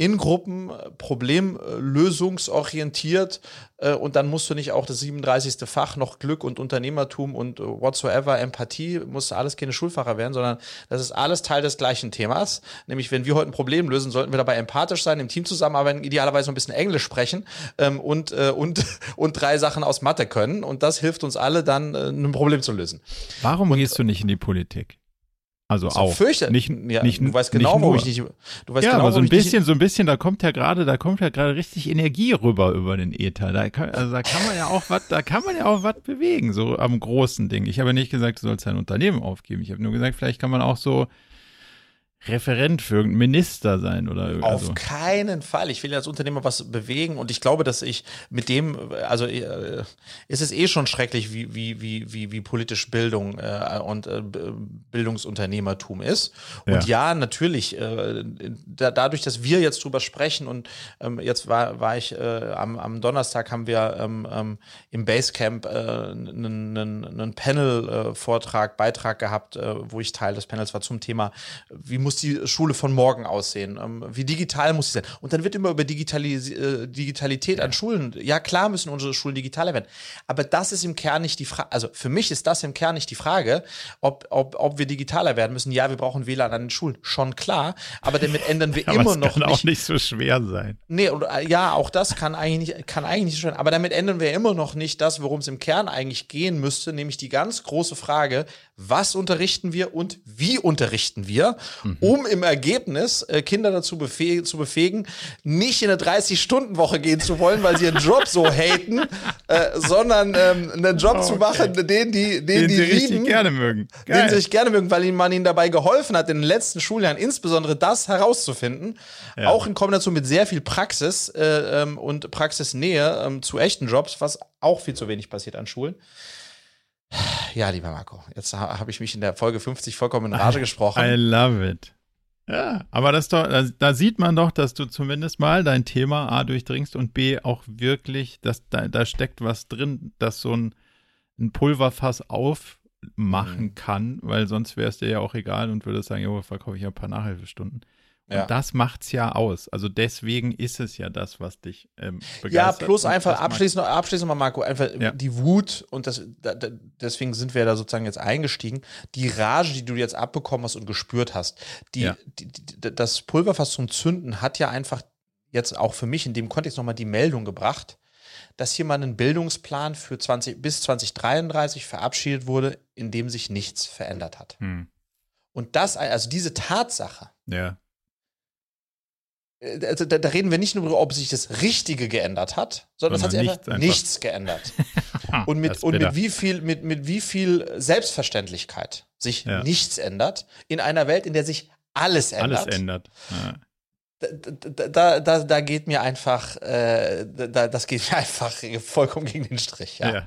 in Gruppen äh, problemlösungsorientiert äh, und dann musst du nicht auch das 37. Fach noch Glück und Unternehmertum und äh, whatsoever, Empathie, muss alles keine Schulfacher werden, sondern das ist alles Teil des gleichen Themas. Nämlich, wenn wir heute ein Problem lösen, sollten wir dabei empathisch sein, im Team zusammenarbeiten, idealerweise ein bisschen Englisch sprechen ähm, und, äh, und, *laughs* und drei Sachen aus Mathe können und das hilft uns alle dann, äh, ein Problem zu lösen. Warum und, gehst du nicht in die Politik? Also so auch. Fürchte. Nicht, ja, nicht, du weißt genau, wo ich nicht. Du weißt ja, genau, aber so ein bisschen, so ein bisschen, da kommt ja gerade, da kommt ja gerade richtig Energie rüber über den Ether. Da kann, also da kann man ja auch was, da kann man ja auch was bewegen, so am großen Ding. Ich habe nicht gesagt, du sollst dein Unternehmen aufgeben. Ich habe nur gesagt, vielleicht kann man auch so Referent für irgendeinen Minister sein oder Auf also. keinen Fall. Ich will als Unternehmer was bewegen und ich glaube, dass ich mit dem, also äh, ist es eh schon schrecklich, wie, wie, wie, wie, wie politisch Bildung äh, und äh, Bildungsunternehmertum ist. Und ja, ja natürlich, äh, da, dadurch, dass wir jetzt drüber sprechen und ähm, jetzt war, war ich äh, am, am Donnerstag haben wir ähm, ähm, im Basecamp einen, äh, einen Panel-Vortrag, Beitrag gehabt, wo ich Teil des Panels war zum Thema, wie muss muss die Schule von morgen aussehen? Ähm, wie digital muss sie sein? Und dann wird immer über Digitalis äh, Digitalität ja. an Schulen, ja klar müssen unsere Schulen digitaler werden. Aber das ist im Kern nicht die Frage, also für mich ist das im Kern nicht die Frage, ob, ob, ob wir digitaler werden müssen. Ja, wir brauchen WLAN an den Schulen, schon klar. Aber damit ändern wir *laughs* immer noch nicht. kann auch nicht so schwer sein. Nee, und, äh, ja, auch das kann eigentlich, nicht, kann eigentlich nicht so schwer Aber damit ändern wir immer noch nicht das, worum es im Kern eigentlich gehen müsste, nämlich die ganz große Frage, was unterrichten wir und wie unterrichten wir, mhm. Um im Ergebnis äh, Kinder dazu befäh zu befähigen, nicht in eine 30-Stunden-Woche gehen zu wollen, weil sie ihren Job so *laughs* haten, äh, sondern ähm, einen Job okay. zu machen, den die, den, den die sie lieben, gerne mögen. Geil. Den sie sich gerne mögen, weil man ihnen dabei geholfen hat, in den letzten Schuljahren insbesondere das herauszufinden, ja. auch in Kombination mit sehr viel Praxis äh, ähm, und Praxisnähe ähm, zu echten Jobs, was auch viel zu wenig passiert an Schulen. Ja, lieber Marco, jetzt habe ich mich in der Folge 50 vollkommen in Rage *laughs* gesprochen. I love it. Ja, aber das doch, da, da, sieht man doch, dass du zumindest mal dein Thema A durchdringst und B auch wirklich, dass da, da steckt was drin, das so ein, ein Pulverfass aufmachen mhm. kann, weil sonst wäre es dir ja auch egal und würde sagen, jo, verkaufe ich ein paar Nachhilfestunden. Und ja. das es ja aus. Also deswegen ist es ja das, was dich ähm, begeistert. Ja, plus einfach abschließend, abschließend mal, Marco, einfach ja. die Wut und das, da, deswegen sind wir da sozusagen jetzt eingestiegen. Die Rage, die du jetzt abbekommen hast und gespürt hast, die, ja. die, die das Pulverfass zum Zünden hat ja einfach jetzt auch für mich in dem Kontext nochmal die Meldung gebracht, dass hier mal ein Bildungsplan für 20, bis 2033 verabschiedet wurde, in dem sich nichts verändert hat. Hm. Und das, also diese Tatsache, ja also da, da, reden wir nicht nur darüber, ob sich das Richtige geändert hat, sondern es hat sich einfach, einfach, nichts geändert. *laughs* und mit, und mit wie viel, mit, mit wie viel Selbstverständlichkeit sich ja. nichts ändert, in einer Welt, in der sich alles ändert. Alles ändert. Ja. Da, da, da, da, geht mir einfach, äh, da, das geht mir *laughs* einfach vollkommen gegen den Strich. Ja. ja.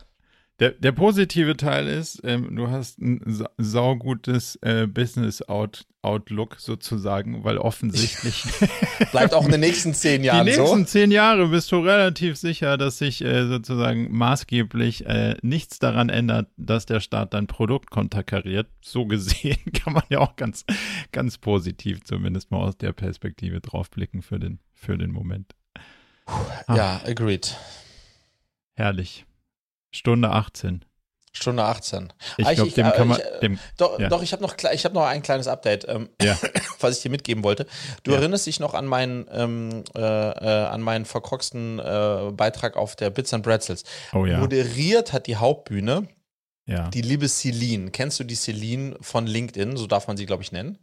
Der, der positive Teil ist, ähm, du hast ein sa saugutes äh, Business-Out Outlook sozusagen, weil offensichtlich. *laughs* Bleibt auch in den nächsten zehn Jahren so. Die nächsten so. zehn Jahre bist du relativ sicher, dass sich äh, sozusagen maßgeblich äh, nichts daran ändert, dass der Staat dein Produkt konterkariert. So gesehen *laughs* kann man ja auch ganz, ganz positiv zumindest mal aus der Perspektive draufblicken für den, für den Moment. Ja, agreed. Herrlich. Stunde 18. Stunde 18. Ich glaube, dem kann man. Ich, dem, doch, ja. doch, ich habe noch, hab noch ein kleines Update, ähm, ja. *coughs* was ich dir mitgeben wollte. Du ja. erinnerst dich noch an meinen, ähm, äh, äh, an meinen verkorksten äh, Beitrag auf der Bits and Bretzels. Oh ja. Moderiert hat die Hauptbühne ja. die liebe Celine. Kennst du die Celine von LinkedIn? So darf man sie, glaube ich, nennen.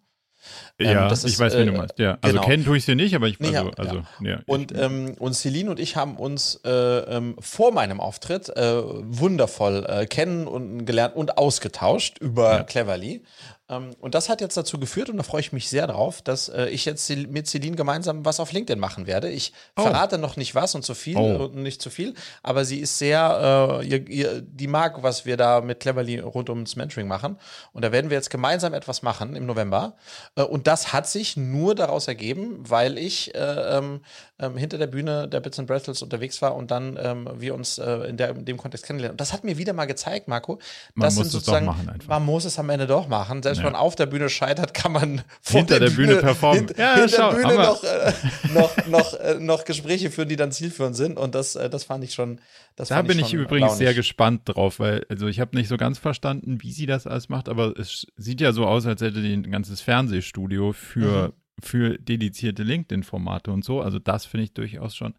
Ja, ähm, ich ist, weiß, wen du äh, meinst. Ja, also genau. kennen tue ich sie nicht, aber ich also, also ja. ja und, ähm, und Celine und ich haben uns äh, ähm, vor meinem Auftritt äh, wundervoll äh, kennen und gelernt und ausgetauscht über ja. Cleverly. Ähm, und das hat jetzt dazu geführt, und da freue ich mich sehr drauf, dass äh, ich jetzt mit Celine gemeinsam was auf LinkedIn machen werde. Ich oh. verrate noch nicht was und zu viel oh. und nicht zu viel, aber sie ist sehr, äh, ihr, ihr, die mag, was wir da mit Cleverly rund ums Mentoring machen. Und da werden wir jetzt gemeinsam etwas machen im November. Äh, und das hat sich nur daraus ergeben, weil ich äh, ähm, ähm, hinter der Bühne der Bits and Breathles unterwegs war und dann wir uns äh, in, der, in, dem Kontext kennenlernen. Und das hat mir wieder mal gezeigt, Marco, man dass muss es doch machen einfach. man muss es am Ende doch machen. Selbst ja. wenn man auf der Bühne scheitert, kann man hinter der, der Bühne, Bühne performen. Hint, ja, hinter schau, der Bühne noch, äh, noch, *laughs* noch, äh, noch Gespräche führen, die dann zielführend sind. Und das, äh, das fand ich schon. Das da bin ich, ich übrigens sehr gespannt drauf, weil also ich habe nicht so ganz verstanden, wie sie das alles macht, aber es sieht ja so aus, als hätte die ein ganzes Fernsehstudio für mhm für dedizierte LinkedIn-Formate und so. Also das finde ich durchaus schon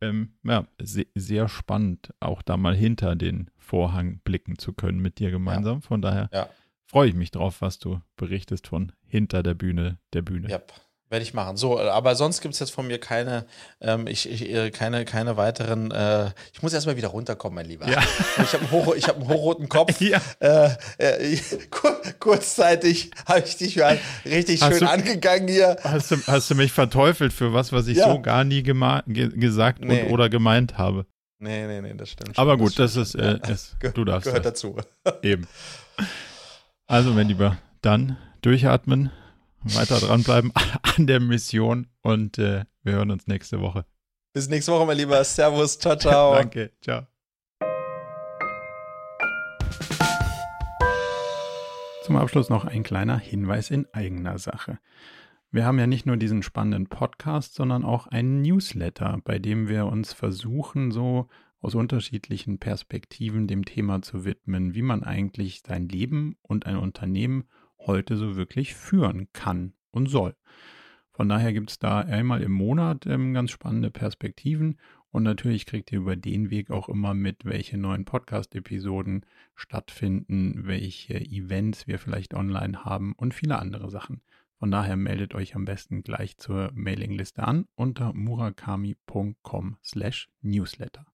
ähm, ja, se sehr spannend, auch da mal hinter den Vorhang blicken zu können mit dir gemeinsam. Ja. Von daher ja. Freue ich mich drauf, was du berichtest von hinter der Bühne der Bühne. Yep. Werde ich machen. So, aber sonst gibt es jetzt von mir keine, ähm, ich, ich, äh, keine, keine weiteren. Äh, ich muss erstmal wieder runterkommen, mein Lieber. Ja. Ich habe einen, hoch, hab einen hochroten Kopf. *laughs* Ja. Äh, äh, kur kurzzeitig habe ich dich mal richtig hast schön du, angegangen hier. Hast du, hast du mich verteufelt für was, was ich ja. so gar nie ge gesagt nee. und, oder gemeint habe? Nee, nee, nee, das stimmt. Aber gut, das, das ist, äh, ist du darfst. Gehört das. dazu. Eben. *laughs* Also, mein Lieber, dann durchatmen weiter dranbleiben *laughs* an der Mission und äh, wir hören uns nächste Woche. Bis nächste Woche, mein Lieber. Servus, ciao, *laughs* ciao. Danke, ciao. Zum Abschluss noch ein kleiner Hinweis in eigener Sache. Wir haben ja nicht nur diesen spannenden Podcast, sondern auch einen Newsletter, bei dem wir uns versuchen, so aus unterschiedlichen Perspektiven dem Thema zu widmen, wie man eigentlich sein Leben und ein Unternehmen heute so wirklich führen kann und soll. Von daher gibt es da einmal im Monat ähm, ganz spannende Perspektiven und natürlich kriegt ihr über den Weg auch immer mit, welche neuen Podcast-Episoden stattfinden, welche Events wir vielleicht online haben und viele andere Sachen. Von daher meldet euch am besten gleich zur Mailingliste an unter murakami.com/newsletter.